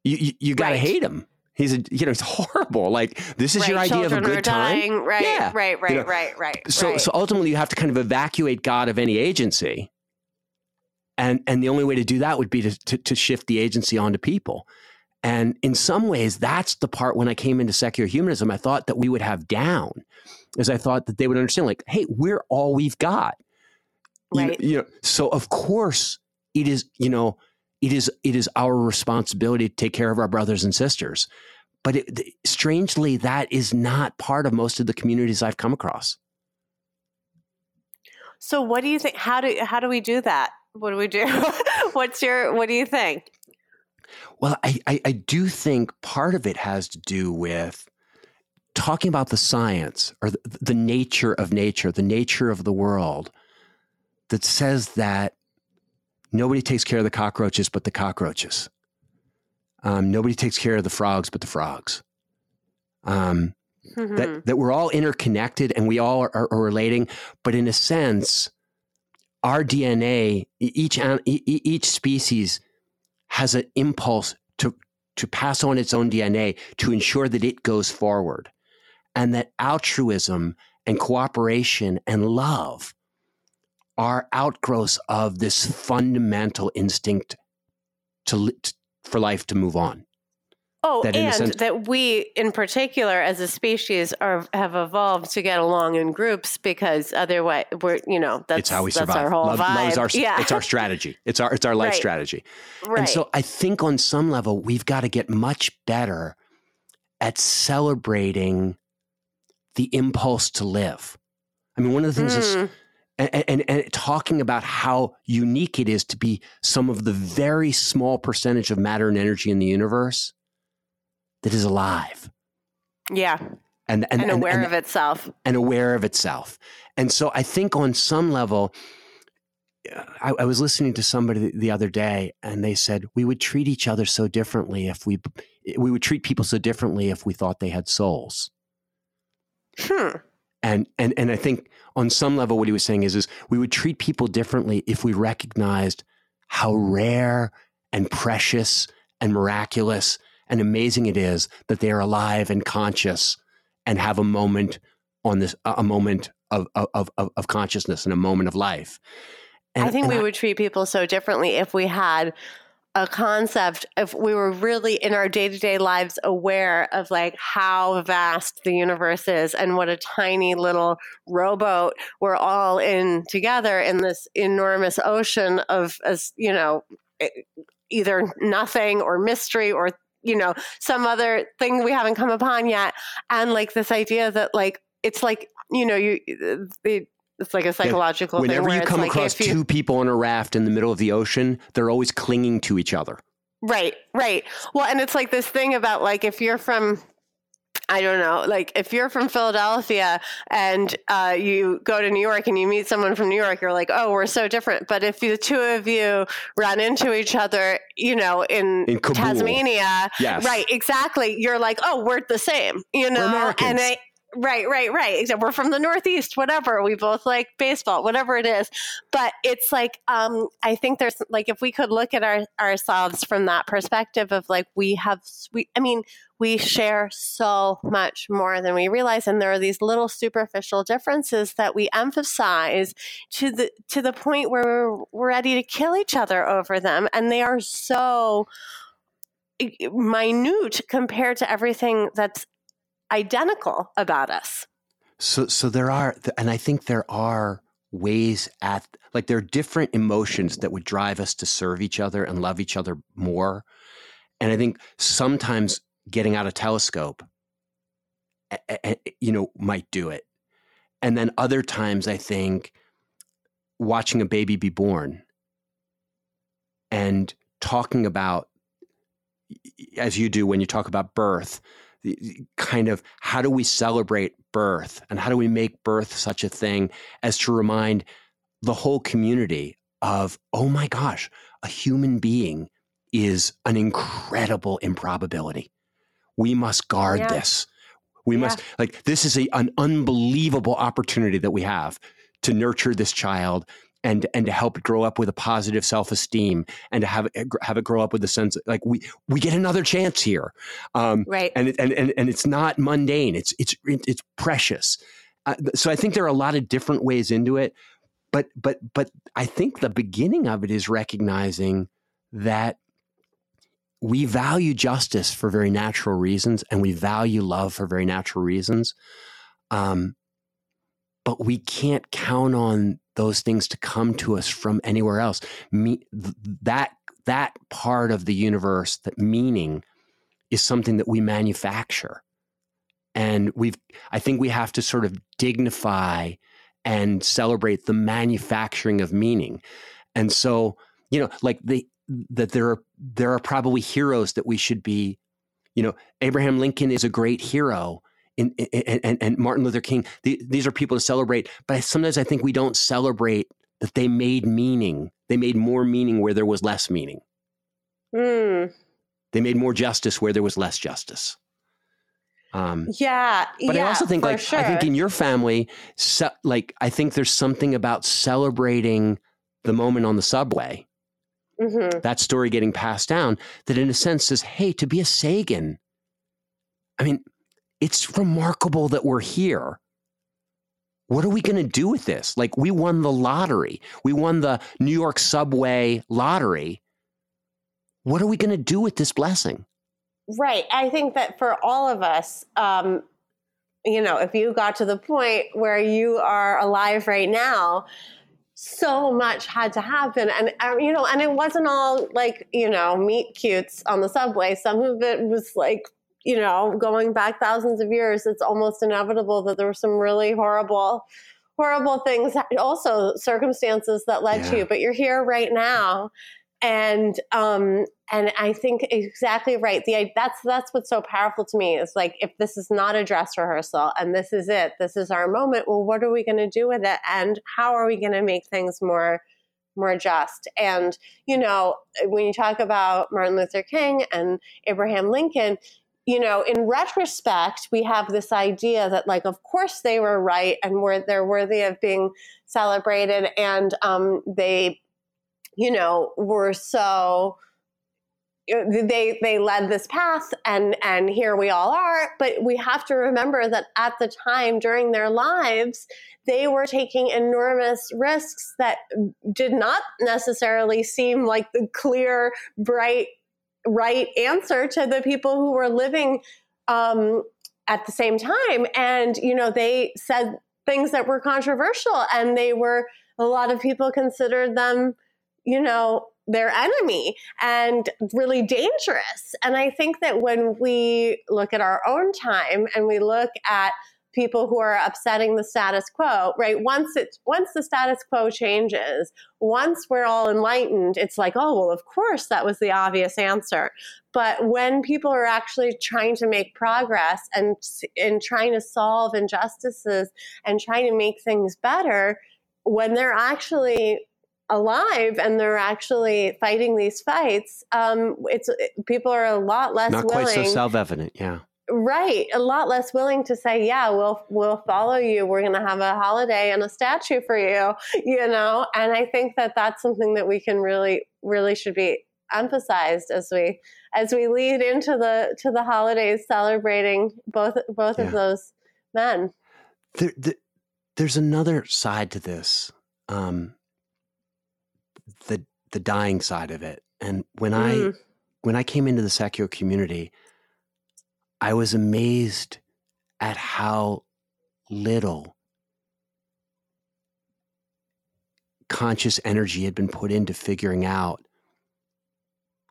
you you, you got to Right. hate him. He's a you know, it's horrible. Like this is your right, idea of a children good time. dying. Right, Yeah, right, right, you know, right, right. so right. so ultimately you have to kind of evacuate God of any agency. And and the only way to do that would be to to, to shift the agency onto people. And in some ways, that's the part when I came into secular humanism, I thought that we would have down, is I thought that they would understand, like, hey, we're all we've got. You- Right. You, know, so of course it is, you know, it is it is our responsibility to take care of our brothers and sisters. But it, strangely, that is not part of most of the communities I've come across. so what do you think? How do how do we do that? What do we do? What's your what do you think? Well, I, I, I do think part of it has to do with talking about the science or the, the nature of nature, the nature of the world that says that nobody takes care of the cockroaches but the cockroaches. Um, nobody takes care of the frogs but the frogs. Um, mm-hmm. that, that we're all interconnected and we all are, are, relating, but in a sense, our DNA, each, each species has an impulse to, to pass on its own DNA to ensure that it goes forward. And that altruism and cooperation and love are outgrowths of this fundamental instinct to, for life to move on. Oh, that and sense, that we, in particular, as a species, are have evolved to get along in groups because otherwise, we're you know that's it's how we survive. That's our whole love, vibe. Love our, yeah. it's our strategy. It's our it's our life right. strategy. Right. And so I think on some level we've got to get much better at celebrating the impulse to live. I mean, one of the things mm. is. And, and, and, talking about how unique it is to be some of the very small percentage of matter and energy in the universe that is alive. Yeah. And, and, and aware of itself. And aware of itself. And so I think on some level, I, I, was listening to somebody the other day and they said we would treat each other so differently if we we would treat people so differently if we thought they had souls. Hmm. And and and I think on some level what he was saying is is we would treat people differently if we recognized how rare and precious and miraculous and amazing it is that they are alive and conscious and have a moment on this a moment of of of, of consciousness and a moment of life. And, I think we I, would treat people so differently if we had a concept if we were really in our day-to-day lives aware of like how vast the universe is and what a tiny little rowboat we're all in together in this enormous ocean of as you know either nothing or mystery or you know, some other thing we haven't come upon yet. And like this idea that like, it's like, you know, you, it, it's like a psychological yeah. Whenever you come like across you, two people on a raft in the middle of the ocean, they're always clinging to each other. Right, right. Well, and it's like this thing about like if you're from I don't know. Like if you're from Philadelphia and uh, you go to New York and you meet someone from New York, you're like, oh, we're so different. But if the two of you run into each other, you know, in, in Tasmania, yes. right, exactly, you're like, oh, we're the same, you know, and I, Right, right, right. Except we're from the Northeast, whatever. We both like baseball, whatever it is. But it's like, um, I think there's like, if we could look at our, ourselves from that perspective of like, we have, we, I mean, we share so much more than we realize. And there are these little superficial differences that we emphasize to the, to the point where we're ready to kill each other over them. And they are so, minute compared to everything that's identical about us. So, so there are, and I think there are ways at, like, there are different emotions that would drive us to serve each other and love each other more. And I think sometimes getting out a telescope, you know, might do it. And then other times, I think watching a baby be born and talking about, as you do when you talk about birth, kind of how do we celebrate birth and how do we make birth such a thing as to remind the whole community of, oh my gosh, a human being is an incredible improbability. We must guard yeah. this. We yeah. must, like, this is a, an unbelievable opportunity that we have to nurture this child and and to help grow up with a positive self esteem and to have it have it grow up with a sense of, like we we get another chance here, um, right? And, it, and and and it's not mundane. It's it's it's precious. Uh, so I think there are a lot of different ways into it, but but but I think the beginning of it is recognizing that we value justice for very natural reasons and we value love for very natural reasons. Um, but we can't count on those things to come to us from anywhere else. Me, that that part of the universe, that meaning, is something that we manufacture, and we've. I think we have to sort of dignify and celebrate the manufacturing of meaning, and so you know, like the that there are there are probably heroes that we should be you know abraham lincoln is a great hero in, in, and, and martin luther king the, these are people to celebrate but sometimes i think we don't celebrate that they made meaning they made more meaning where there was less meaning Mm. they made more justice where there was less justice um, Yeah. but yeah, I also think, like, sure. I think in your family, ce- like, I think there's something about celebrating the moment on the subway, Mhm. that story getting passed down, that in a sense says, hey, to be a Sagan, I mean, it's remarkable that we're here. What are we going to do with this? Like, we won the lottery, we won the New York subway lottery. What are we going to do with this blessing? Right. I think that for all of us, um, you know, if you got to the point where you are alive right now, so much had to happen. And, uh, you know, and it wasn't all like, you know, meet cutes on the subway. Some of it was like, you know, going back thousands of years, it's almost inevitable that there were some really horrible, horrible things, also circumstances that led to you. But you're here right now. And um, and I think exactly right. The that's that's what's so powerful to me is like if this is not a dress rehearsal and this is it, this is our moment. Well, what are we going to do with it, and how are we going to make things more more just? And you know, when you talk about Martin Luther King and Abraham Lincoln. You know, in retrospect, we have this idea that, like, of course they were right and were they're worthy of being celebrated, and um, they you know, were so they they led this path and and here we all are. But we have to remember that at the time during their lives they were taking enormous risks that did not necessarily seem like the clear bright right answer to the people who were living um, at the same time and you know they said things that were controversial and they were a lot of people considered them you know, their enemy and really dangerous. And I think that when we look at our own time and we look at people who are upsetting the status quo, right? Once it once the status quo changes, once we're all enlightened, it's like, oh, well, of course that was the obvious answer. But when people are actually trying to make progress and and trying to solve injustices and trying to make things better, when they're actually alive and they're actually fighting these fights, um, it's people are a lot less Not willing. quite so self-evident, yeah. Right, a lot less willing to say, "Yeah, we'll we'll follow you. We're going to have a holiday and a statue for you," you know. And I think that that's something that we can really, really should be emphasized as we as we lead into the to the holidays, celebrating both both Yeah. of those men. There, there, there's another side to this, um, the the dying side of it. And when I Mm. when I came into the secular community, I was amazed at how little conscious energy had been put into figuring out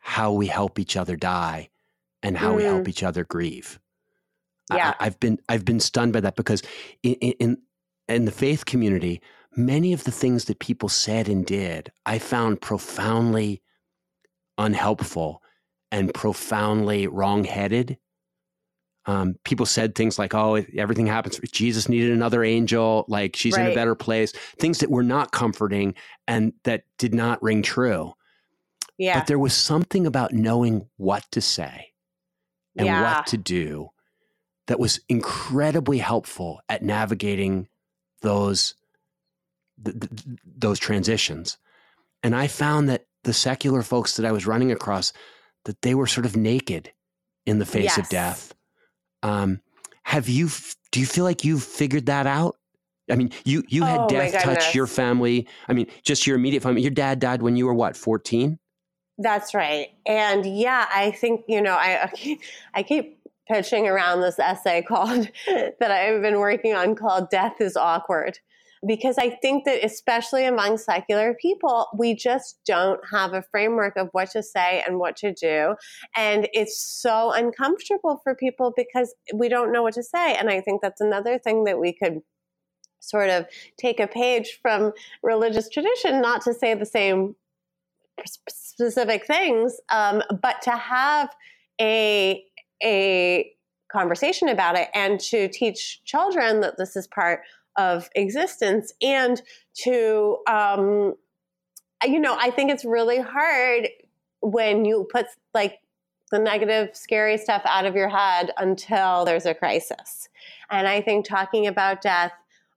how we help each other die and how we help Mm. each other grieve. Yeah. I, have been I've been stunned by that because in, in in the faith community, many of the things that people said and did, I found profoundly unhelpful and profoundly wrongheaded. Um, people said things like, "Oh, everything happens. Jesus needed another angel. Like she's in a better place." Things that were not comforting and that did not ring true. Yeah, But there was something about knowing what to say and Yeah. what to do that was incredibly helpful at navigating those th- th- those transitions. And I found that the secular folks that I was running across that they were sort of naked in the face of death. Um, have you? Do you feel like you've figured that out? I mean, you you had Oh, death touch your family. I mean, just your immediate family. Your dad died when you were what, fourteen? That's right. And yeah, I think, you know, I, I keep, I keep pitching around this essay called, that I've been working on called Death is Awkward. Because I think that, especially among secular people, we just don't have a framework of what to say and what to do. And it's so uncomfortable for people because we don't know what to say. And I think that's another thing that we could sort of take a page from religious tradition, not to say the same specific things, um, but to have a a conversation about it and to teach children that this is part of existence and to um, you know i think it's really hard when you put like the negative scary stuff out of your head until there's a crisis. And i think talking about death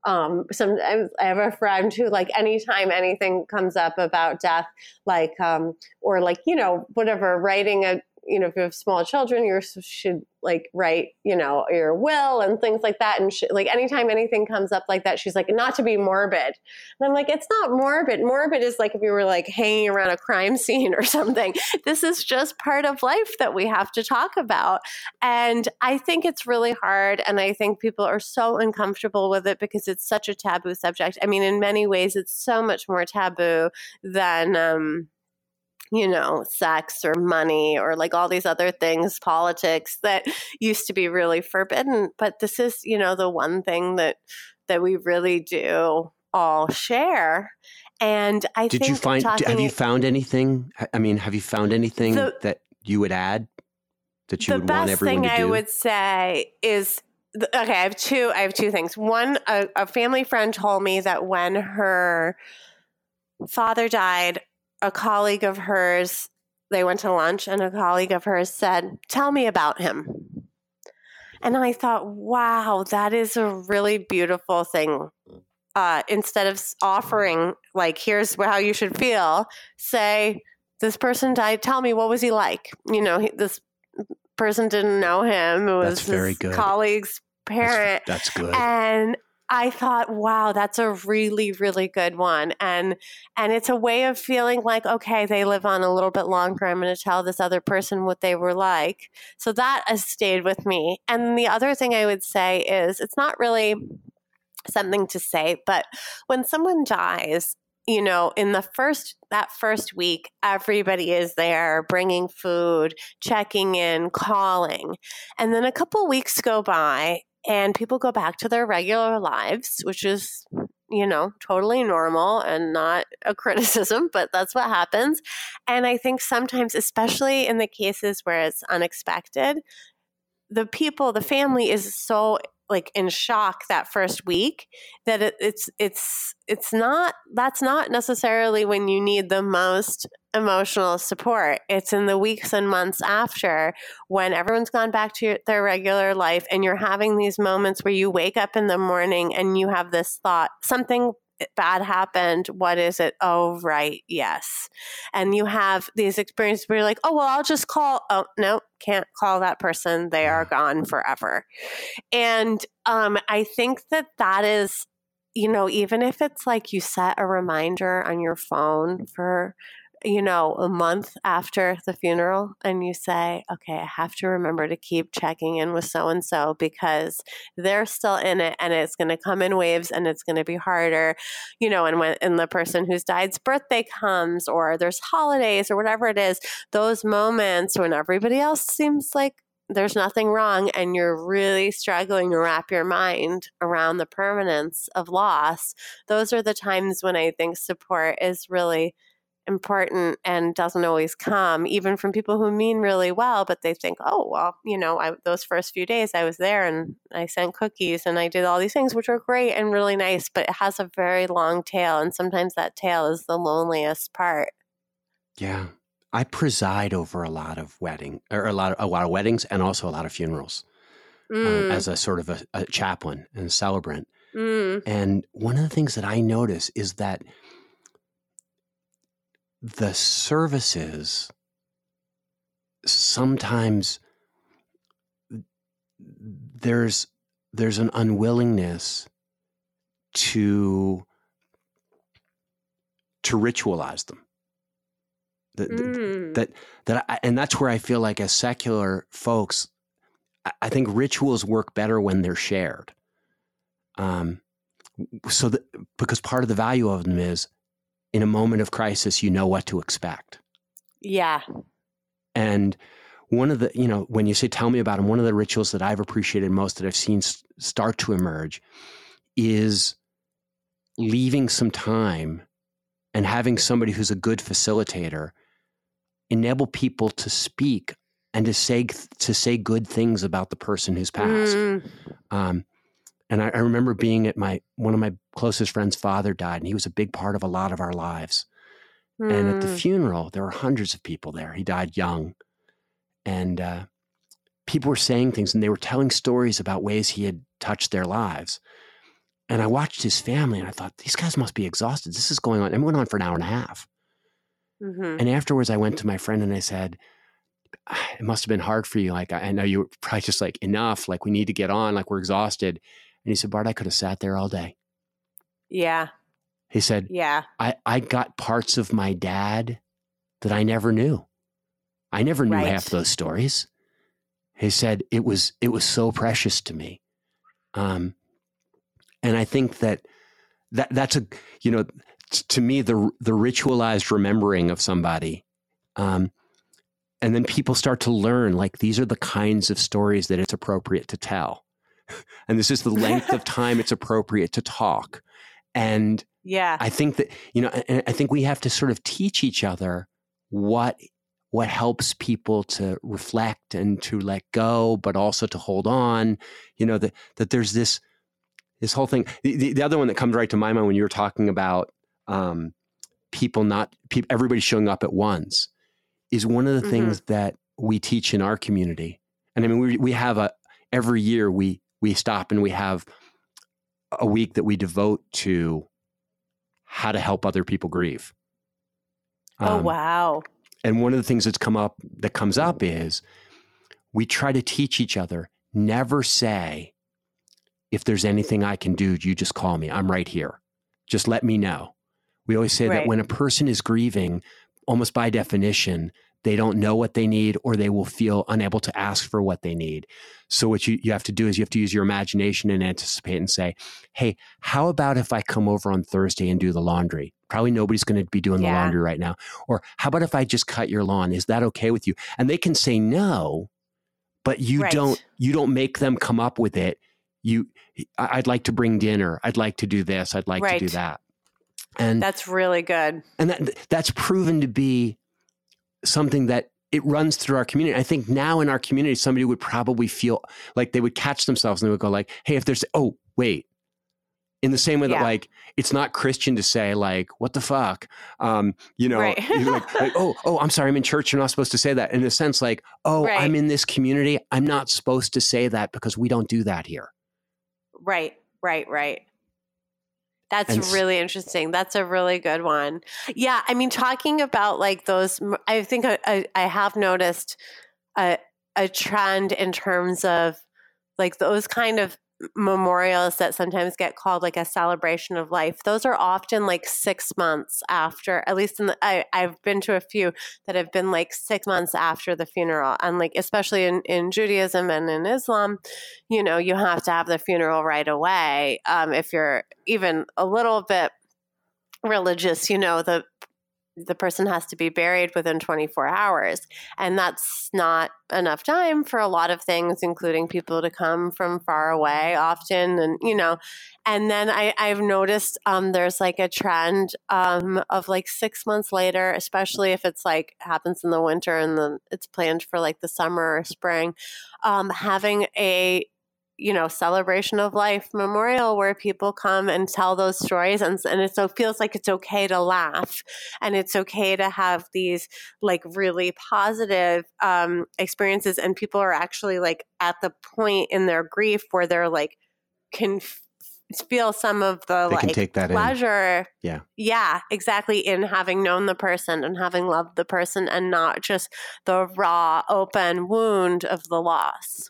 um, sometimes I have a friend who, like, anytime anything comes up about death, like, um, or like, you know, whatever, writing a you know, if you have small children, you should like write, you know, your will and things like that. And she, like anytime anything comes up like that, she's like, not to be morbid. And I'm like, it's not morbid. Morbid is like if you were like hanging around a crime scene or something. This is just part of life that we have to talk about. And I think it's really hard. And I think people are so uncomfortable with it because it's such a taboo subject. I mean, in many ways, it's so much more taboo than, um, you know, sex or money or like all these other things, politics that used to be really forbidden. But this is, you know, the one thing that that we really do all share. And I did you find have you found anything? I mean, have you found anything the, that you would add that you would want everyone to do? The best thing I would say is okay. I have two. I have two things. One, a, a family friend told me that when her father died, a colleague of hers, they went to lunch, and a colleague of hers said, Tell me about him. And I thought, wow, that is a really beautiful thing. Uh, instead of offering, like, here's how you should feel, say, this person died. Tell me, what was he like? You know, he, this person didn't know him. It was That's very good. colleague's parent. That's, that's good. And I thought, wow, that's a really, really good one. And and it's a way of feeling like, okay, they live on a little bit longer. I'm to tell this other person what they were like. So that has stayed with me. And the other thing I would say is it's not really something to say, but when someone dies, you know, in the first that first week, everybody is there bringing food, checking in, calling. And then a couple weeks go by and people go back to their regular lives, which is, you know, totally normal and not a criticism, but that's what happens. And I think sometimes, especially in the cases where it's unexpected, the people, the family is so like in shock that first week that it, it's it's it's not that's not necessarily when you need the most emotional support it's in the weeks and months after when everyone's gone back to your, their regular life and you're having these moments where you wake up in the morning and you have this thought something bad happened. What is it? Oh, right. Yes. And you have these experiences where you're like, oh, well, I'll just call. Oh, no, can't call that person. They are gone forever. And um, I think that that is, you know, even if it's like you set a reminder on your phone for you know, a month after the funeral and you say, okay, I have to remember to keep checking in with so and so because they're still in it and it's going to come in waves and it's going to be harder, you know, and when and the person who's died's birthday comes or there's holidays or whatever it is, those moments when everybody else seems like there's nothing wrong and you're really struggling to wrap your mind around the permanence of loss, those are the times when I think support is really important and doesn't always come, even from people who mean really well, but they think, oh, well, you know, I, those first few days I was there and I sent cookies and I did all these things, which were great and really nice, but it has a very long tail. And sometimes that tail is the loneliest part. Yeah. I preside over a lot of wedding or a lot of, a lot of weddings and also a lot of funerals um, mm. as a sort of a, a chaplain and celebrant. Mm. And one of the things that I notice is that the services sometimes there's there's an unwillingness to to ritualize them that mm. that that I, and that's where I feel like as secular folks I, think rituals work better when they're shared um so that because part of the value of them is in a moment of crisis, you know what to expect. Yeah. And one of the, you know, when you say, tell me about them, one of the rituals that I've appreciated most that I've seen start to emerge is leaving some time and having somebody who's a good facilitator enable people to speak and to say to say good things about the person who's passed. Mm. Um, and I, I remember being at my one of my closest friends' father died, and he was a big part of a lot of our lives. And at the Mm. funeral, there were hundreds of people there. He died young, and uh, people were saying things, and they were telling stories about ways he had touched their lives. And I watched his family, and I thought, these guys must be exhausted. This is going on. And it went on for an hour and a half. Mhm. And afterwards, I went to my friend and I said, "Ah, It must have been hard for you. Like, I know you were probably just like, enough. Like, we need to get on. Like, we're exhausted. And he said, Bart, I could have sat there all day. Yeah. He said, Yeah. I, I got parts of my dad that I never knew. I never knew Right. half those stories. He said it was it was so precious to me. Um, and I think that that that's a you know t- to me the the ritualized remembering of somebody, um, and then people start to learn like these are the kinds of stories that it's appropriate to tell, and this is the length of time it's appropriate to talk, and Yeah. I think that you know, and I think we have to sort of teach each other what what helps people to reflect and to let go, but also to hold on. You know that that there's this this whole thing. The, the, the other one that comes right to my mind when you were talking about um, people not people, everybody showing up at once is one of the Mhm. things that we teach in our community. And I mean, we we have a every year we we stop and we have a week that we devote to how to help other people grieve. oh Um, wow. And one of the things that's come up that comes up is we try to teach each other never say, if there's anything I can do, you just call me. I'm right here. Just let me know. We always say that when a person is grieving, almost by definition, they don't know what they need or they will feel unable to ask for what they need. So, what you, you have to do is you have to use your imagination and anticipate and say, hey, how about if I come over on Thursday and do the laundry? Probably nobody's going to be doing the laundry right now. Or how about if I just cut your lawn? Is that okay with you? And they can say no, but you Right. don't you don't make them come up with it. You I'd like to bring dinner. I'd like to do this. I'd like to do that. And That's really good. and that that's proven to be something that it runs through our community. I think now in our community, somebody would probably feel like they would catch themselves and they would go like, "Hey, if there's oh wait," in the same way that like it's not Christian to say like, "What the fuck," um, you know, Right. like, like, "Oh, oh, I'm sorry, I'm in church. You're not supposed to say that." In a sense, like, "Oh, Right. I'm in this community. I'm not supposed to say that because we don't do that here." Right, right, right. That's And really interesting. That's a really good one. Yeah, I mean, talking about like those, I think I, I, I have noticed a, a trend in terms of like those kind of memorials that sometimes get called like a celebration of life. Those are often like six months after, at least in the, I, I've been to a few that have been like six months after the funeral. And like, especially in, in Judaism and in Islam, you know, you have to have the funeral right away. Um, if you're even a little bit religious, you know, the the person has to be buried within 24 hours. And that's not enough time for a lot of things, including people to come from far away often. And, you know, and then I, I've noticed um, there's like a trend um, of like six months later, especially if it's like happens in the winter and then it's planned for like the summer or spring, um, having a you know celebration of life memorial where people come and tell those stories and, and it so feels like it's okay to laugh and it's okay to have these like really positive um, experiences and people are actually like at the point in their grief where they're like can feel some of the They like take that in. pleasure Yeah. yeah exactly in having known the person and having loved the person and not just the raw open wound of the loss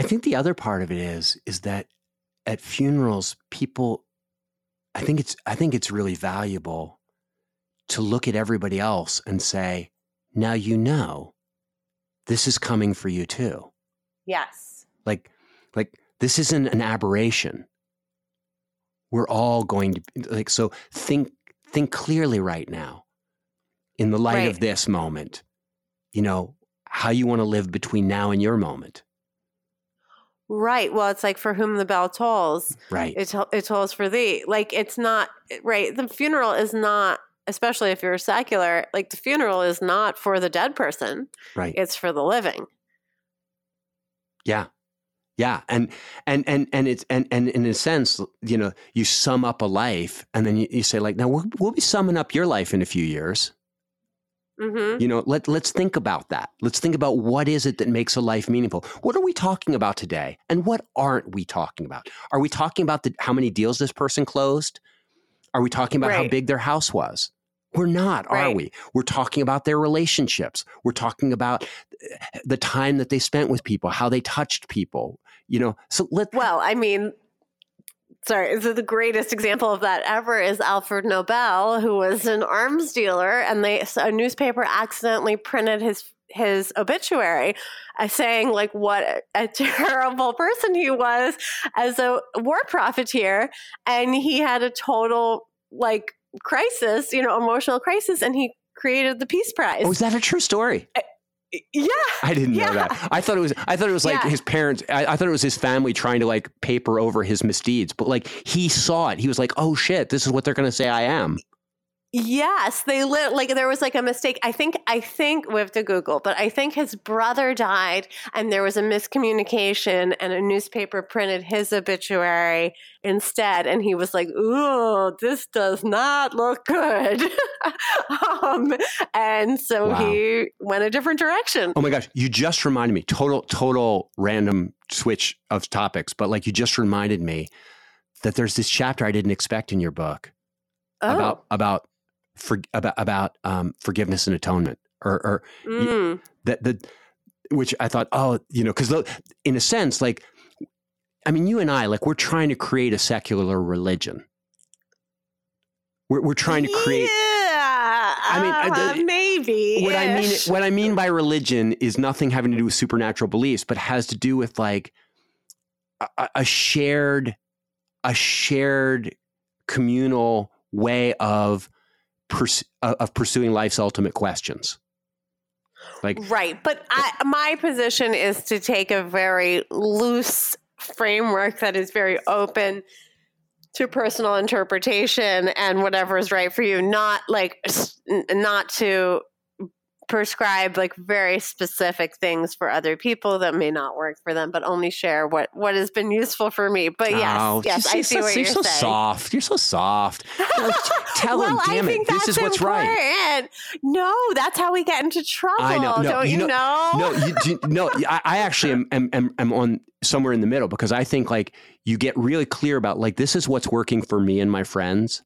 I think the other part of it is is that at funerals, people, I think it's I think it's really valuable to look at everybody else and say, now you know, this is coming for you too. yes Like, like this isn't an aberration. We're all going to like so think think clearly right now in the light Right. of this moment. You know how you want to live between now and your moment, Right. Well, it's like for whom the bell tolls, right? it, to- it tolls for thee. Like it's not right. The funeral is not especially if you're secular, like the funeral is not for the dead person, right. it's for the living. Yeah. Yeah. And and and and it's and and in a sense, you know, you sum up a life and then you, you say, like, now we'll, we'll be summing up your life in a few years. Hmm You know, let let's think about that. Let's think about what is it that makes a life meaningful. What are we talking about today, and what aren't we talking about? Are we talking about the, how many deals this person closed? Are we talking about how big their house was? We're not, are Right. we? We're talking about their relationships. We're talking about uh, the time that they spent with people, how they touched people. You know, so let Well, I mean, sorry, so the greatest example of that ever is Alfred Nobel, who was an arms dealer, and they a newspaper accidentally printed his his obituary uh, saying like what a terrible person he was as a war profiteer and he had a total like crisis you know emotional crisis and he created the peace prize Oh, that a true story? Yeah I didn't know that. I thought it was. I thought it was like Yeah. his parents. I, I thought it was his family trying to like paper over his misdeeds. But like he saw it. He was like, "Oh shit, this is what they're going to say I am." Yes, they lit like there was like a mistake. I think I think we have to Google, but I think his brother died and there was a miscommunication and a newspaper printed his obituary instead and he was like, "Ooh, this does not look good." um and so Wow. he went a different direction. Oh my gosh, you just reminded me. Total, total random switch of topics. But like you just reminded me that there's this chapter I didn't expect in your book Oh. about about for, about about um, forgiveness and atonement, or, or Mm. that that which I thought, oh, you know, because in a sense, like, I mean, you and I, like, we're trying to create a secular religion. We're we're trying to create. Yeah. I mean, uh, did- maybe. What I mean, what I mean by religion is nothing having to do with supernatural beliefs, but has to do with like a, a shared, a shared communal way of pers- uh, of pursuing life's ultimate questions. Like, Right. But I, my position is to take a very loose framework that is very open to personal interpretation and whatever is right for you, not like, not to prescribe like very specific things for other people that may not work for them, but only share what, what has been useful for me. But yes, oh, yes, you're I so- see what you're you're so saying. soft. You're so soft. Like, tell well, him, damn I it, think this that's is what's right. important. No, that's how we get into trouble. I know. No, don't you you, know- know? no, you, do, no. I, I actually am, am, am, am on somewhere in the middle because I think like you get really clear about like this is what's working for me and my friends.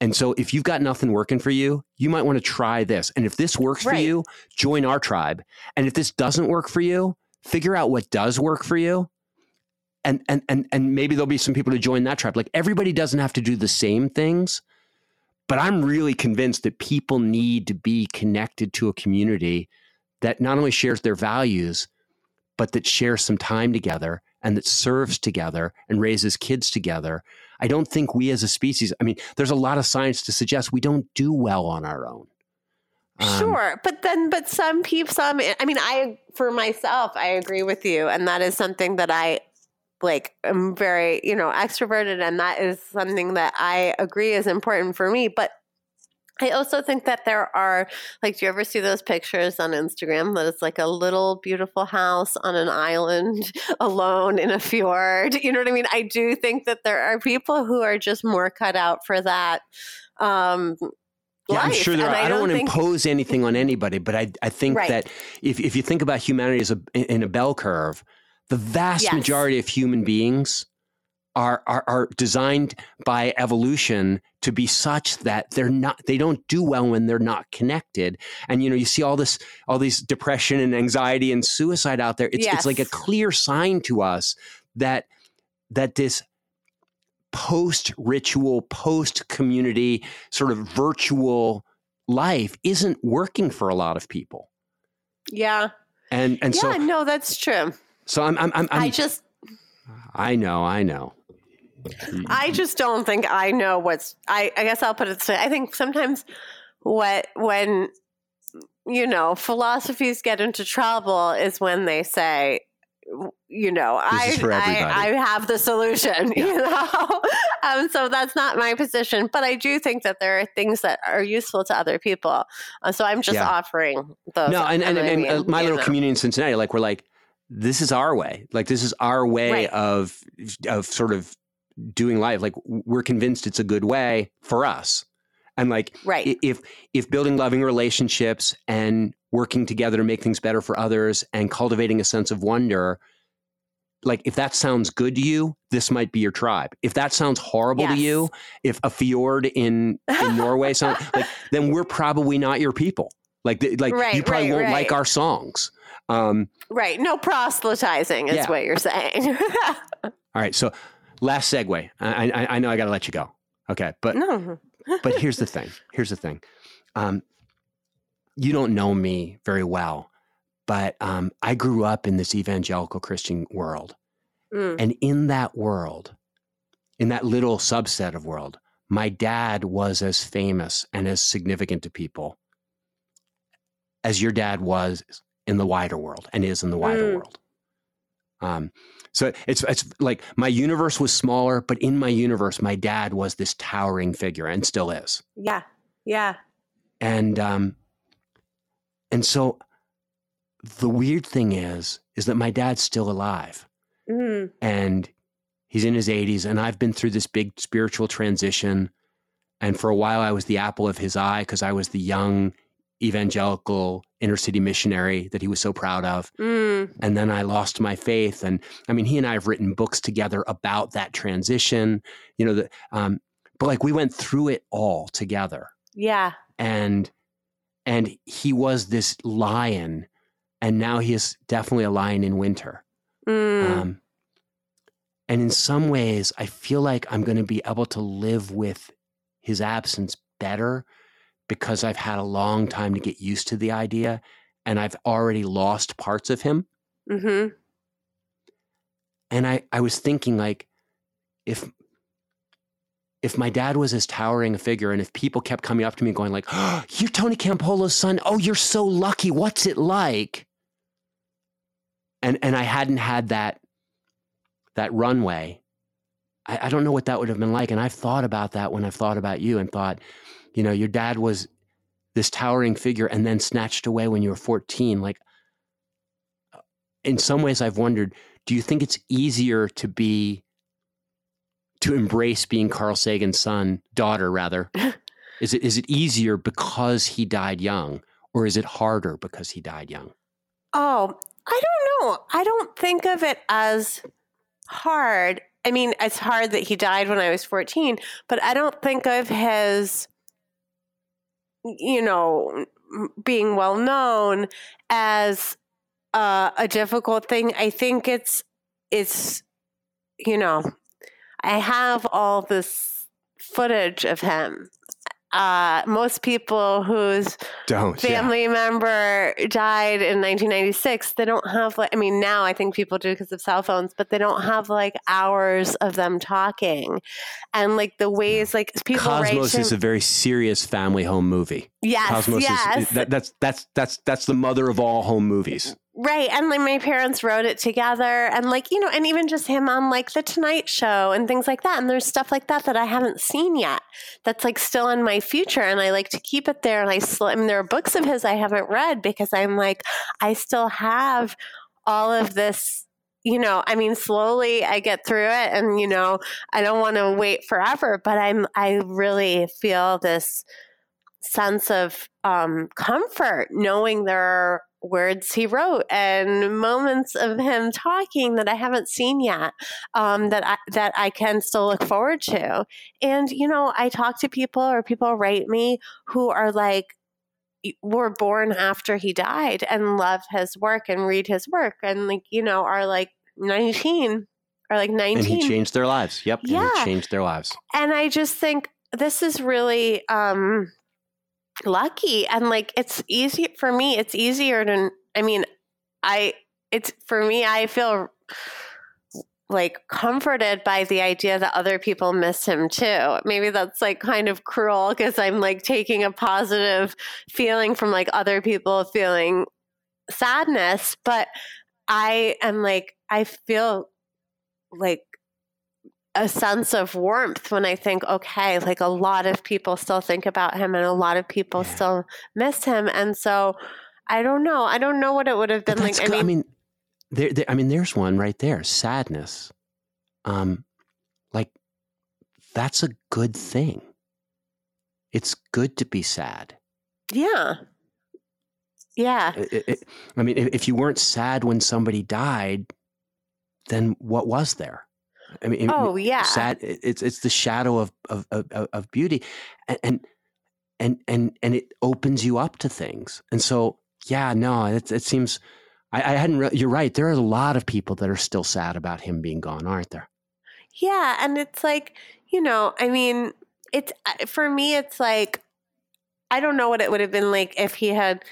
And so if you've got nothing working for you, you might want to try this. And if this works for you, join our tribe. And if this doesn't work for you, figure out what does work for you. And and and and maybe there'll be some people to join that tribe. Like everybody doesn't have to do the same things. But I'm really convinced that people need to be connected to a community that not only shares their values, but that shares some time together and that serves together and raises kids together. I don't think we as a species, I mean, there's a lot of science to suggest we don't do well on our own. Um, Sure, but then, but some people, some. I mean, I for myself, I agree with you, and that is something that I like. I'm very, you know, extroverted, and that is something that I agree is important for me. But I also think that there are, like, do you ever see those pictures on Instagram that it's like a little beautiful house on an island alone in a fjord? You know what I mean? I do think that there are people who are just more cut out for that. Um, Yeah, I'm life, sure there are. and I, don't, want to think- impose anything on anybody, but I, I think Right. that if, if you think about humanity as a, in a bell curve, the vast Yes. majority of human beings are, are, are designed by evolution to be such that they're not, they don't do well when they're not connected. And, you know, you see all this, all these depression and anxiety and suicide out there. It's, it's like a clear sign to us that, that this post ritual, post community sort of virtual life isn't working for a lot of people. Yeah. And and yeah, so no, that's true. so I'm I'm, I'm, i I'm just I know I know. I just don't think I know what's I, I guess I'll put it this way. I think sometimes what when you know, philosophies get into trouble is when they say you know, I, I, I have the solution, yeah. you know? um, so that's not my position, but I do think that there are things that are useful to other people. Uh, so I'm just yeah. offering those. No, and, and, and, and my little know. community in Cincinnati, like we're like, this is our way. Like this is our way right. of, of sort of doing life. Like we're convinced it's a good way for us. And like, right. if, if building loving relationships and working together to make things better for others and cultivating a sense of wonder – like if that sounds good to you, this might be your tribe. If that sounds horrible yes. to you, if a fjord in in Norway sounds like, then we're probably not your people. Like like right, you probably right, won't right. like our songs. Um, right. No proselytizing is yeah. what you're saying. All right. So last segue. I, I, I know I got to let you go. Okay. But no. but here's the thing. Here's the thing. Um, you don't know me very well, but um, I grew up in this evangelical Christian world. Mm. And in that world, in that little subset of world, my dad was as famous and as significant to people as your dad was in the wider world and is in the wider mm. world. Um, so it's it's like my universe was smaller, but in my universe, my dad was this towering figure and still is. Yeah, yeah. And um, and so the weird thing is, is that my dad's still alive. Mm. And he's in his 80s. And I've been through this big spiritual transition. And for a while, I was the apple of his eye because I was the young evangelical inner city missionary that he was so proud of. Mm. And then I lost my faith. And I mean, he and I have written books together about that transition, you know, the, um, but like we went through it all together. Yeah. And, and he was this lion and now he is definitely a lion in winter. Mm. Um, and in some ways, I feel like I'm going to be able to live with his absence better because I've had a long time to get used to the idea and I've already lost parts of him. Mm-hmm. And I, I was thinking, like, if if my dad was as towering a figure and if people kept coming up to me going like oh, you're tony campolo's son oh you're so lucky what's it like and and i hadn't had that that runway I, I don't know what that would have been like and i've thought about that when i've thought about you and thought you know your dad was this towering figure and then snatched away when you were 14 like uh, in some ways i've wondered do you think it's easier to be to embrace being Carl Sagan's son, daughter rather? is it is it easier because he died young, or is it harder because he died young? Oh, I don't know. I don't think of it as hard. I mean, it's hard that he died when I was 14, but I don't think of his, you know, being well known as uh, a difficult thing. I think it's, it's, you know, I have all this footage of him. Uh, most people whose don't, family yeah. member died in 1996, they don't have like, I mean, now I think people do because of cell phones, but they don't have like hours of them talking. And like the ways like people Cosmos is a very serious family home movie. Yes. Cosmos yes. Is, that, that's, that's, that's, that's the mother of all home movies. Right. And like my parents wrote it together and like, you know, and even just him on like the Tonight Show and things like that. And there's stuff like that that I haven't seen yet that's like still in my future. And I like to keep it there. And I still, I mean, there are books of his I haven't read because I'm like, I still have all of this you know, I mean, slowly I get through it and, you know, I don't want to wait forever, but I'm, I really feel this sense of um, comfort knowing there are words he wrote and moments of him talking that I haven't seen yet um, that I, that I can still look forward to. And you know, I talk to people or people write me who are like were born after he died and love his work and read his work and like you know are like 19 or like 19 and he changed their lives. Yep yeah. changed their lives. And i just think this is really um lucky and like it's easy for me it's easier to i mean i it's for me i feel like comforted by the idea that other people miss him too. Maybe that's like kind of cruel because i'm like taking a positive feeling from like other people feeling sadness but I am like, I feel like a sense of warmth when I think, okay, like a lot of people still think about him and a lot of people yeah. still miss him. And so I don't know. I don't know what it would have been like. I mean, I mean, there, there, I mean, there's one right there. Sadness. Um, like that's a good thing. It's good to be sad. Yeah. Yeah. It, it, I mean, if you weren't sad when somebody died, then what was there? I mean, oh yeah, sad. It's it's the shadow of of of, of beauty, and and and and it opens you up to things. And so, yeah, no, it it seems. I, I hadn't. Re- you're right. There are a lot of people that are still sad about him being gone, aren't there? Yeah, and it's like you know, I mean, it's for me. It's like I don't know what it would have been like if he had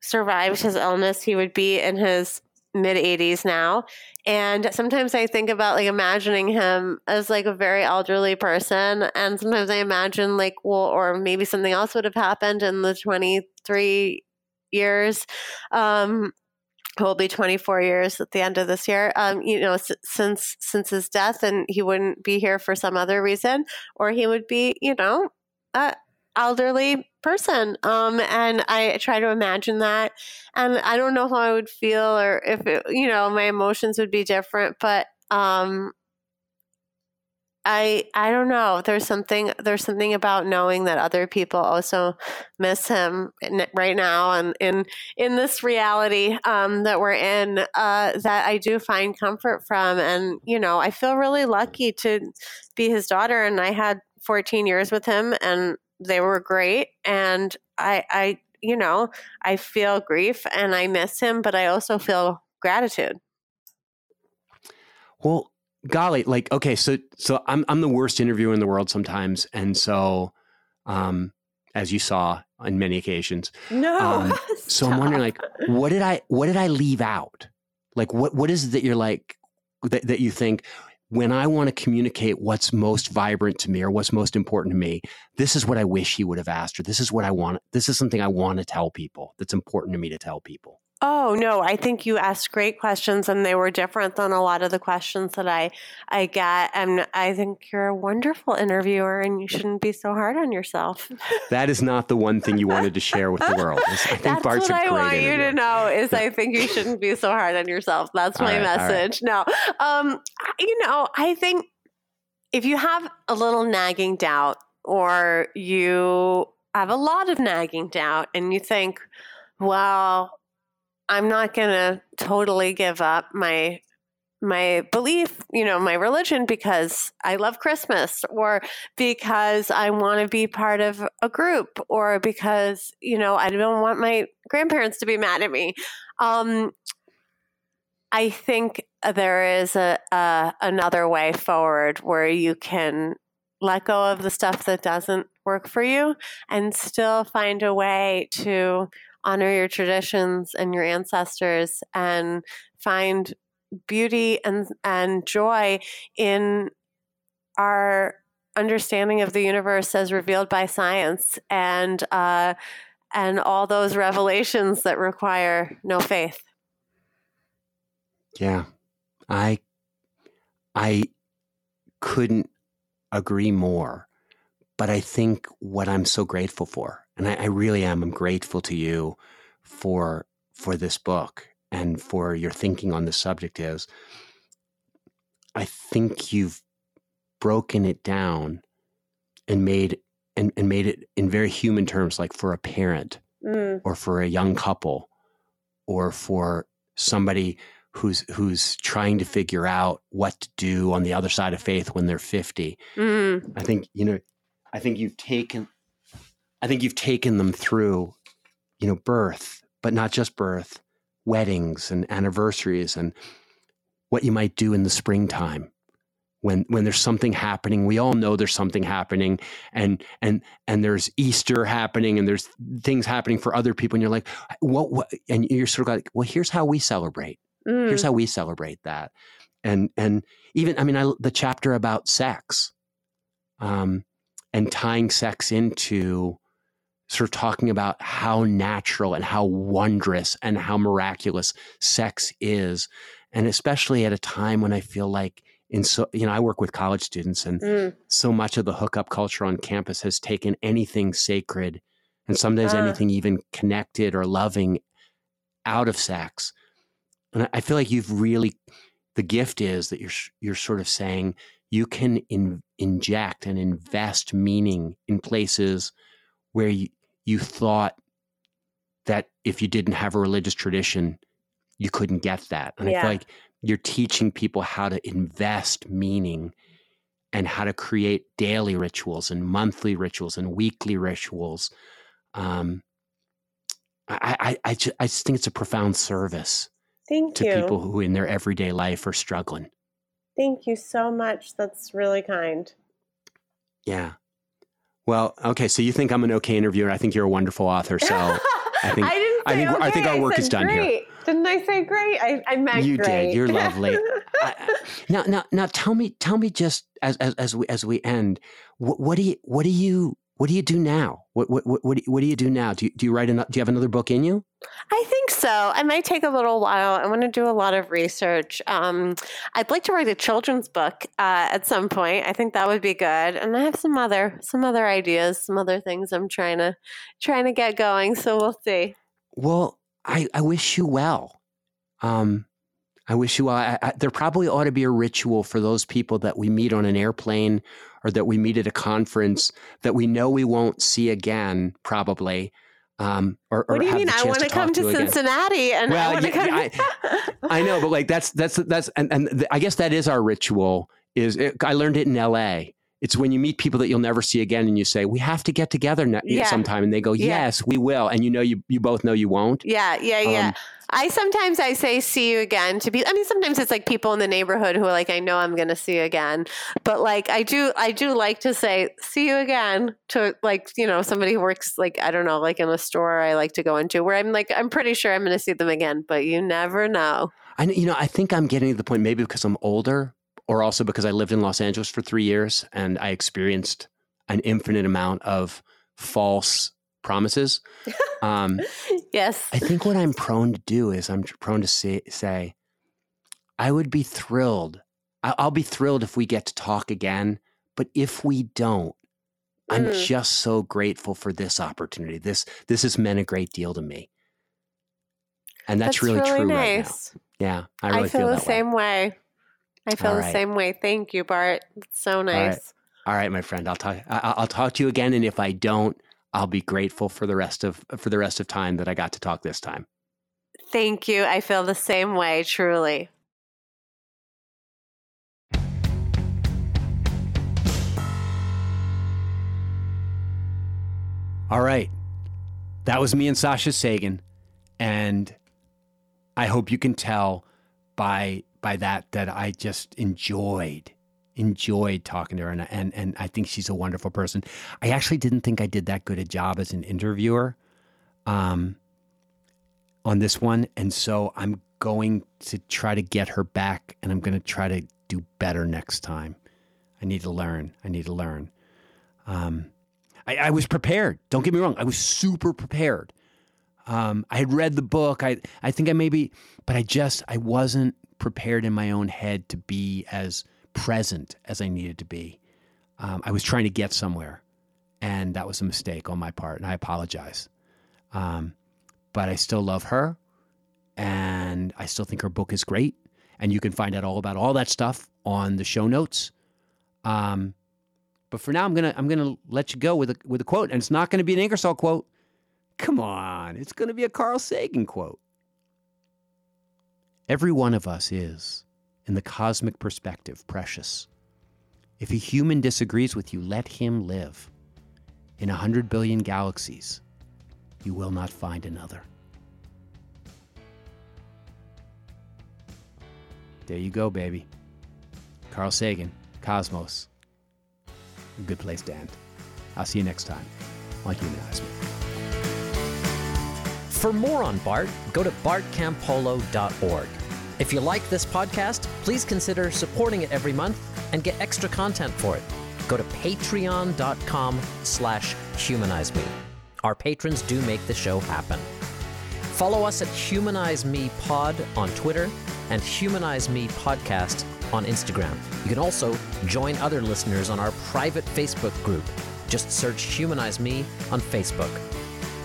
survived his illness. He would be in his mid 80s now and sometimes i think about like imagining him as like a very elderly person and sometimes i imagine like well or maybe something else would have happened in the 23 years um will be 24 years at the end of this year um you know s- since since his death and he wouldn't be here for some other reason or he would be you know uh, elderly person. Um, and I try to imagine that. And I don't know how I would feel or if, it, you know, my emotions would be different, but, um, I I don't know. There's something there's something about knowing that other people also miss him right now, and in in this reality um, that we're in, uh, that I do find comfort from. And you know, I feel really lucky to be his daughter, and I had 14 years with him, and they were great and I I you know, I feel grief and I miss him, but I also feel gratitude. Well, golly, like okay, so so I'm I'm the worst interviewer in the world sometimes, and so um, as you saw on many occasions, no. Um, so I'm wondering, like, what did I what did I leave out? Like, what what is it that you're like that that you think? When I want to communicate what's most vibrant to me or what's most important to me, this is what I wish he would have asked, or this is what I want. This is something I want to tell people that's important to me to tell people. Oh no, I think you asked great questions and they were different than a lot of the questions that I I get and I think you're a wonderful interviewer and you shouldn't be so hard on yourself. that is not the one thing you wanted to share with the world. I think That's Bart's what I want interviewer. you to know is I think you shouldn't be so hard on yourself. That's my right, message. Right. No. Um you know, I think if you have a little nagging doubt or you have a lot of nagging doubt and you think, well, I'm not going to totally give up my my belief, you know, my religion because I love Christmas or because I want to be part of a group or because, you know, I don't want my grandparents to be mad at me. Um, I think there is a, a another way forward where you can let go of the stuff that doesn't work for you and still find a way to honor your traditions and your ancestors and find beauty and and joy in our understanding of the universe as revealed by science and uh, and all those revelations that require no faith. Yeah, I I couldn't agree more. But I think what I'm so grateful for and I, I really am. I'm grateful to you for for this book and for your thinking on the subject. Is I think you've broken it down and made and, and made it in very human terms, like for a parent mm. or for a young couple or for somebody who's who's trying to figure out what to do on the other side of faith when they're 50 mm. i think you know i think you've taken I think you've taken them through, you know, birth, but not just birth, weddings and anniversaries and what you might do in the springtime when when there's something happening. We all know there's something happening and and and there's easter happening and there's things happening for other people and you're like what what? And you're sort of like well here's how we celebrate. Mm. here's how we celebrate that. And and even i mean I, the chapter about sex um and tying sex into sort of talking about how natural and how wondrous and how miraculous sex is. And especially at a time when I feel like in so you know i work with college students and Mm. so much of the hookup culture on campus has taken anything sacred and sometimes Ah. anything even connected or loving out of sex and I- i feel like you've really the gift is that you're you're sort of saying you can in, inject and invest meaning in places where you, you thought that if you didn't have a religious tradition you couldn't get that and i feel like you're teaching people how to invest meaning and how to create daily rituals and monthly rituals and weekly rituals. Um, I, I, I, just, I just think it's a profound service Thank to you. people who in their everyday life are struggling. Thank you so much. That's really kind. Yeah. Well, okay. So you think I'm an okay interviewer. I think you're a wonderful author. So I think didn't I say think- I think okay, our work is done here. great. Didn't I say great? I, I meant You great. did. You're lovely. I- I- now, now, now, tell me, tell me, just as as as we as we end, what, what do you what do you what do you do now? What what what what do you, do now? Do you, do you write an, Do you have another book in you? I think so. I might take a little while. I want to do a lot of research. Um, I'd like to write a children's book uh, at some point. I think that would be good. And I have some other some other ideas, some other things I'm trying to trying to get going. So we'll see. Well, I, I wish you well. Um, I wish you well. I, I, there probably ought to be a ritual for those people that we meet on an airplane or that we meet at a conference that we know we won't see again, probably. Um, or, or What do you mean? I want to come to again. Cincinnati, and Well, I want to yeah, come. I know, but like that's that's that's and, and th- I guess that is our ritual. Is it, I learned it in L.A. It's when you meet people that you'll never see again, and you say, "We have to get together ne- Yeah. sometime," and they go, Yeah. "Yes, we will," and you know you you both know you won't. Yeah, yeah, yeah. Um, I sometimes I say see you again to be I mean sometimes it's like people in the neighborhood who are like I know I'm going to see you again. But like I do I do like to say see you again to like you know somebody who works like I don't know like in a store I like to go into where I'm like I'm pretty sure I'm going to see them again, but you never know. I you know I think I'm getting to the point maybe because I'm older, or also because I lived in Los Angeles for three years and I experienced an infinite amount of false promises. Um, Yes. I think what I'm prone to do is I'm prone to say, say I would be thrilled. I- I'll be thrilled if we get to talk again. But if we don't, I'm Mm. just so grateful for this opportunity. This this has meant a great deal to me, and that's, really, true right now. nice. Yeah, I really feel, the that way. same way. I feel All the right. same way. Thank you, Bart. It's so right. nice. All right, my friend. I'll talk. I- I'll talk to you again, and if I don't, I'll be grateful for the rest of uh, for the rest of time that I got to talk this time. Thank you. I feel the same way, truly. All right. That was me and Sasha Sagan. And I hope you can tell by by that that I just enjoyed enjoyed talking to her and and and I think she's a wonderful person. I actually didn't think I did that good a job as an interviewer um on this one and so I'm going to try to get her back and I'm going to try to do better next time. I need to learn. I need to learn. Um I, I was prepared. Don't get me wrong. I was super prepared. Um, I had read the book. I, I think I maybe, but I just, I wasn't prepared in my own head to be as present as I needed to be. Um, I was trying to get somewhere, and that was a mistake on my part, and I apologize. Um, but I still love her, and I still think her book is great. And you can find out all about all that stuff on the show notes. Um, but for now, I'm gonna I'm gonna let you go with a with a quote, and it's not gonna be an Ingersoll quote. Come on, it's gonna be a Carl Sagan quote. Every one of us is, in the cosmic perspective, precious. If a human disagrees with you, let him live. In a hundred billion galaxies, you will not find another. There you go, baby. Carl Sagan, Cosmos. A good place to end. I'll see you next time on Humanize Me. For more on Bart, go to bartcampolo.org. If you like this podcast, please consider supporting it every month and get extra content for it. Go to patreon.com slash humanize me. Our patrons do make the show happen. Follow us at Humanize Me Pod on Twitter and Humanize Me Podcast on Instagram. You can also join other listeners on our private Facebook group. Just search Humanize Me on Facebook.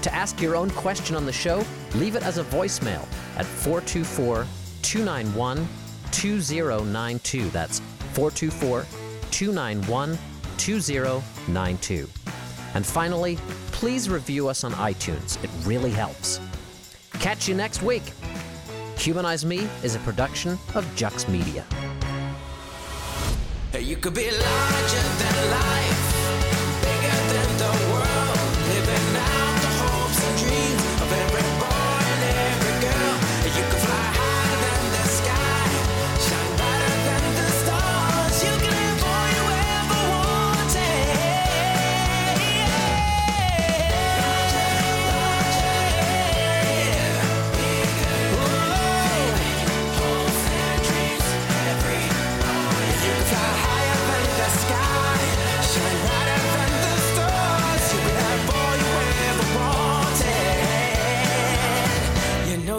To ask your own question on the show, leave it as a voicemail at 424 291 2092. That's 424 291 2092. And finally, please review us on iTunes. It really helps. Catch you next week. Humanize Me is a production of Jux Media. You could be larger than life,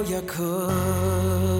you could.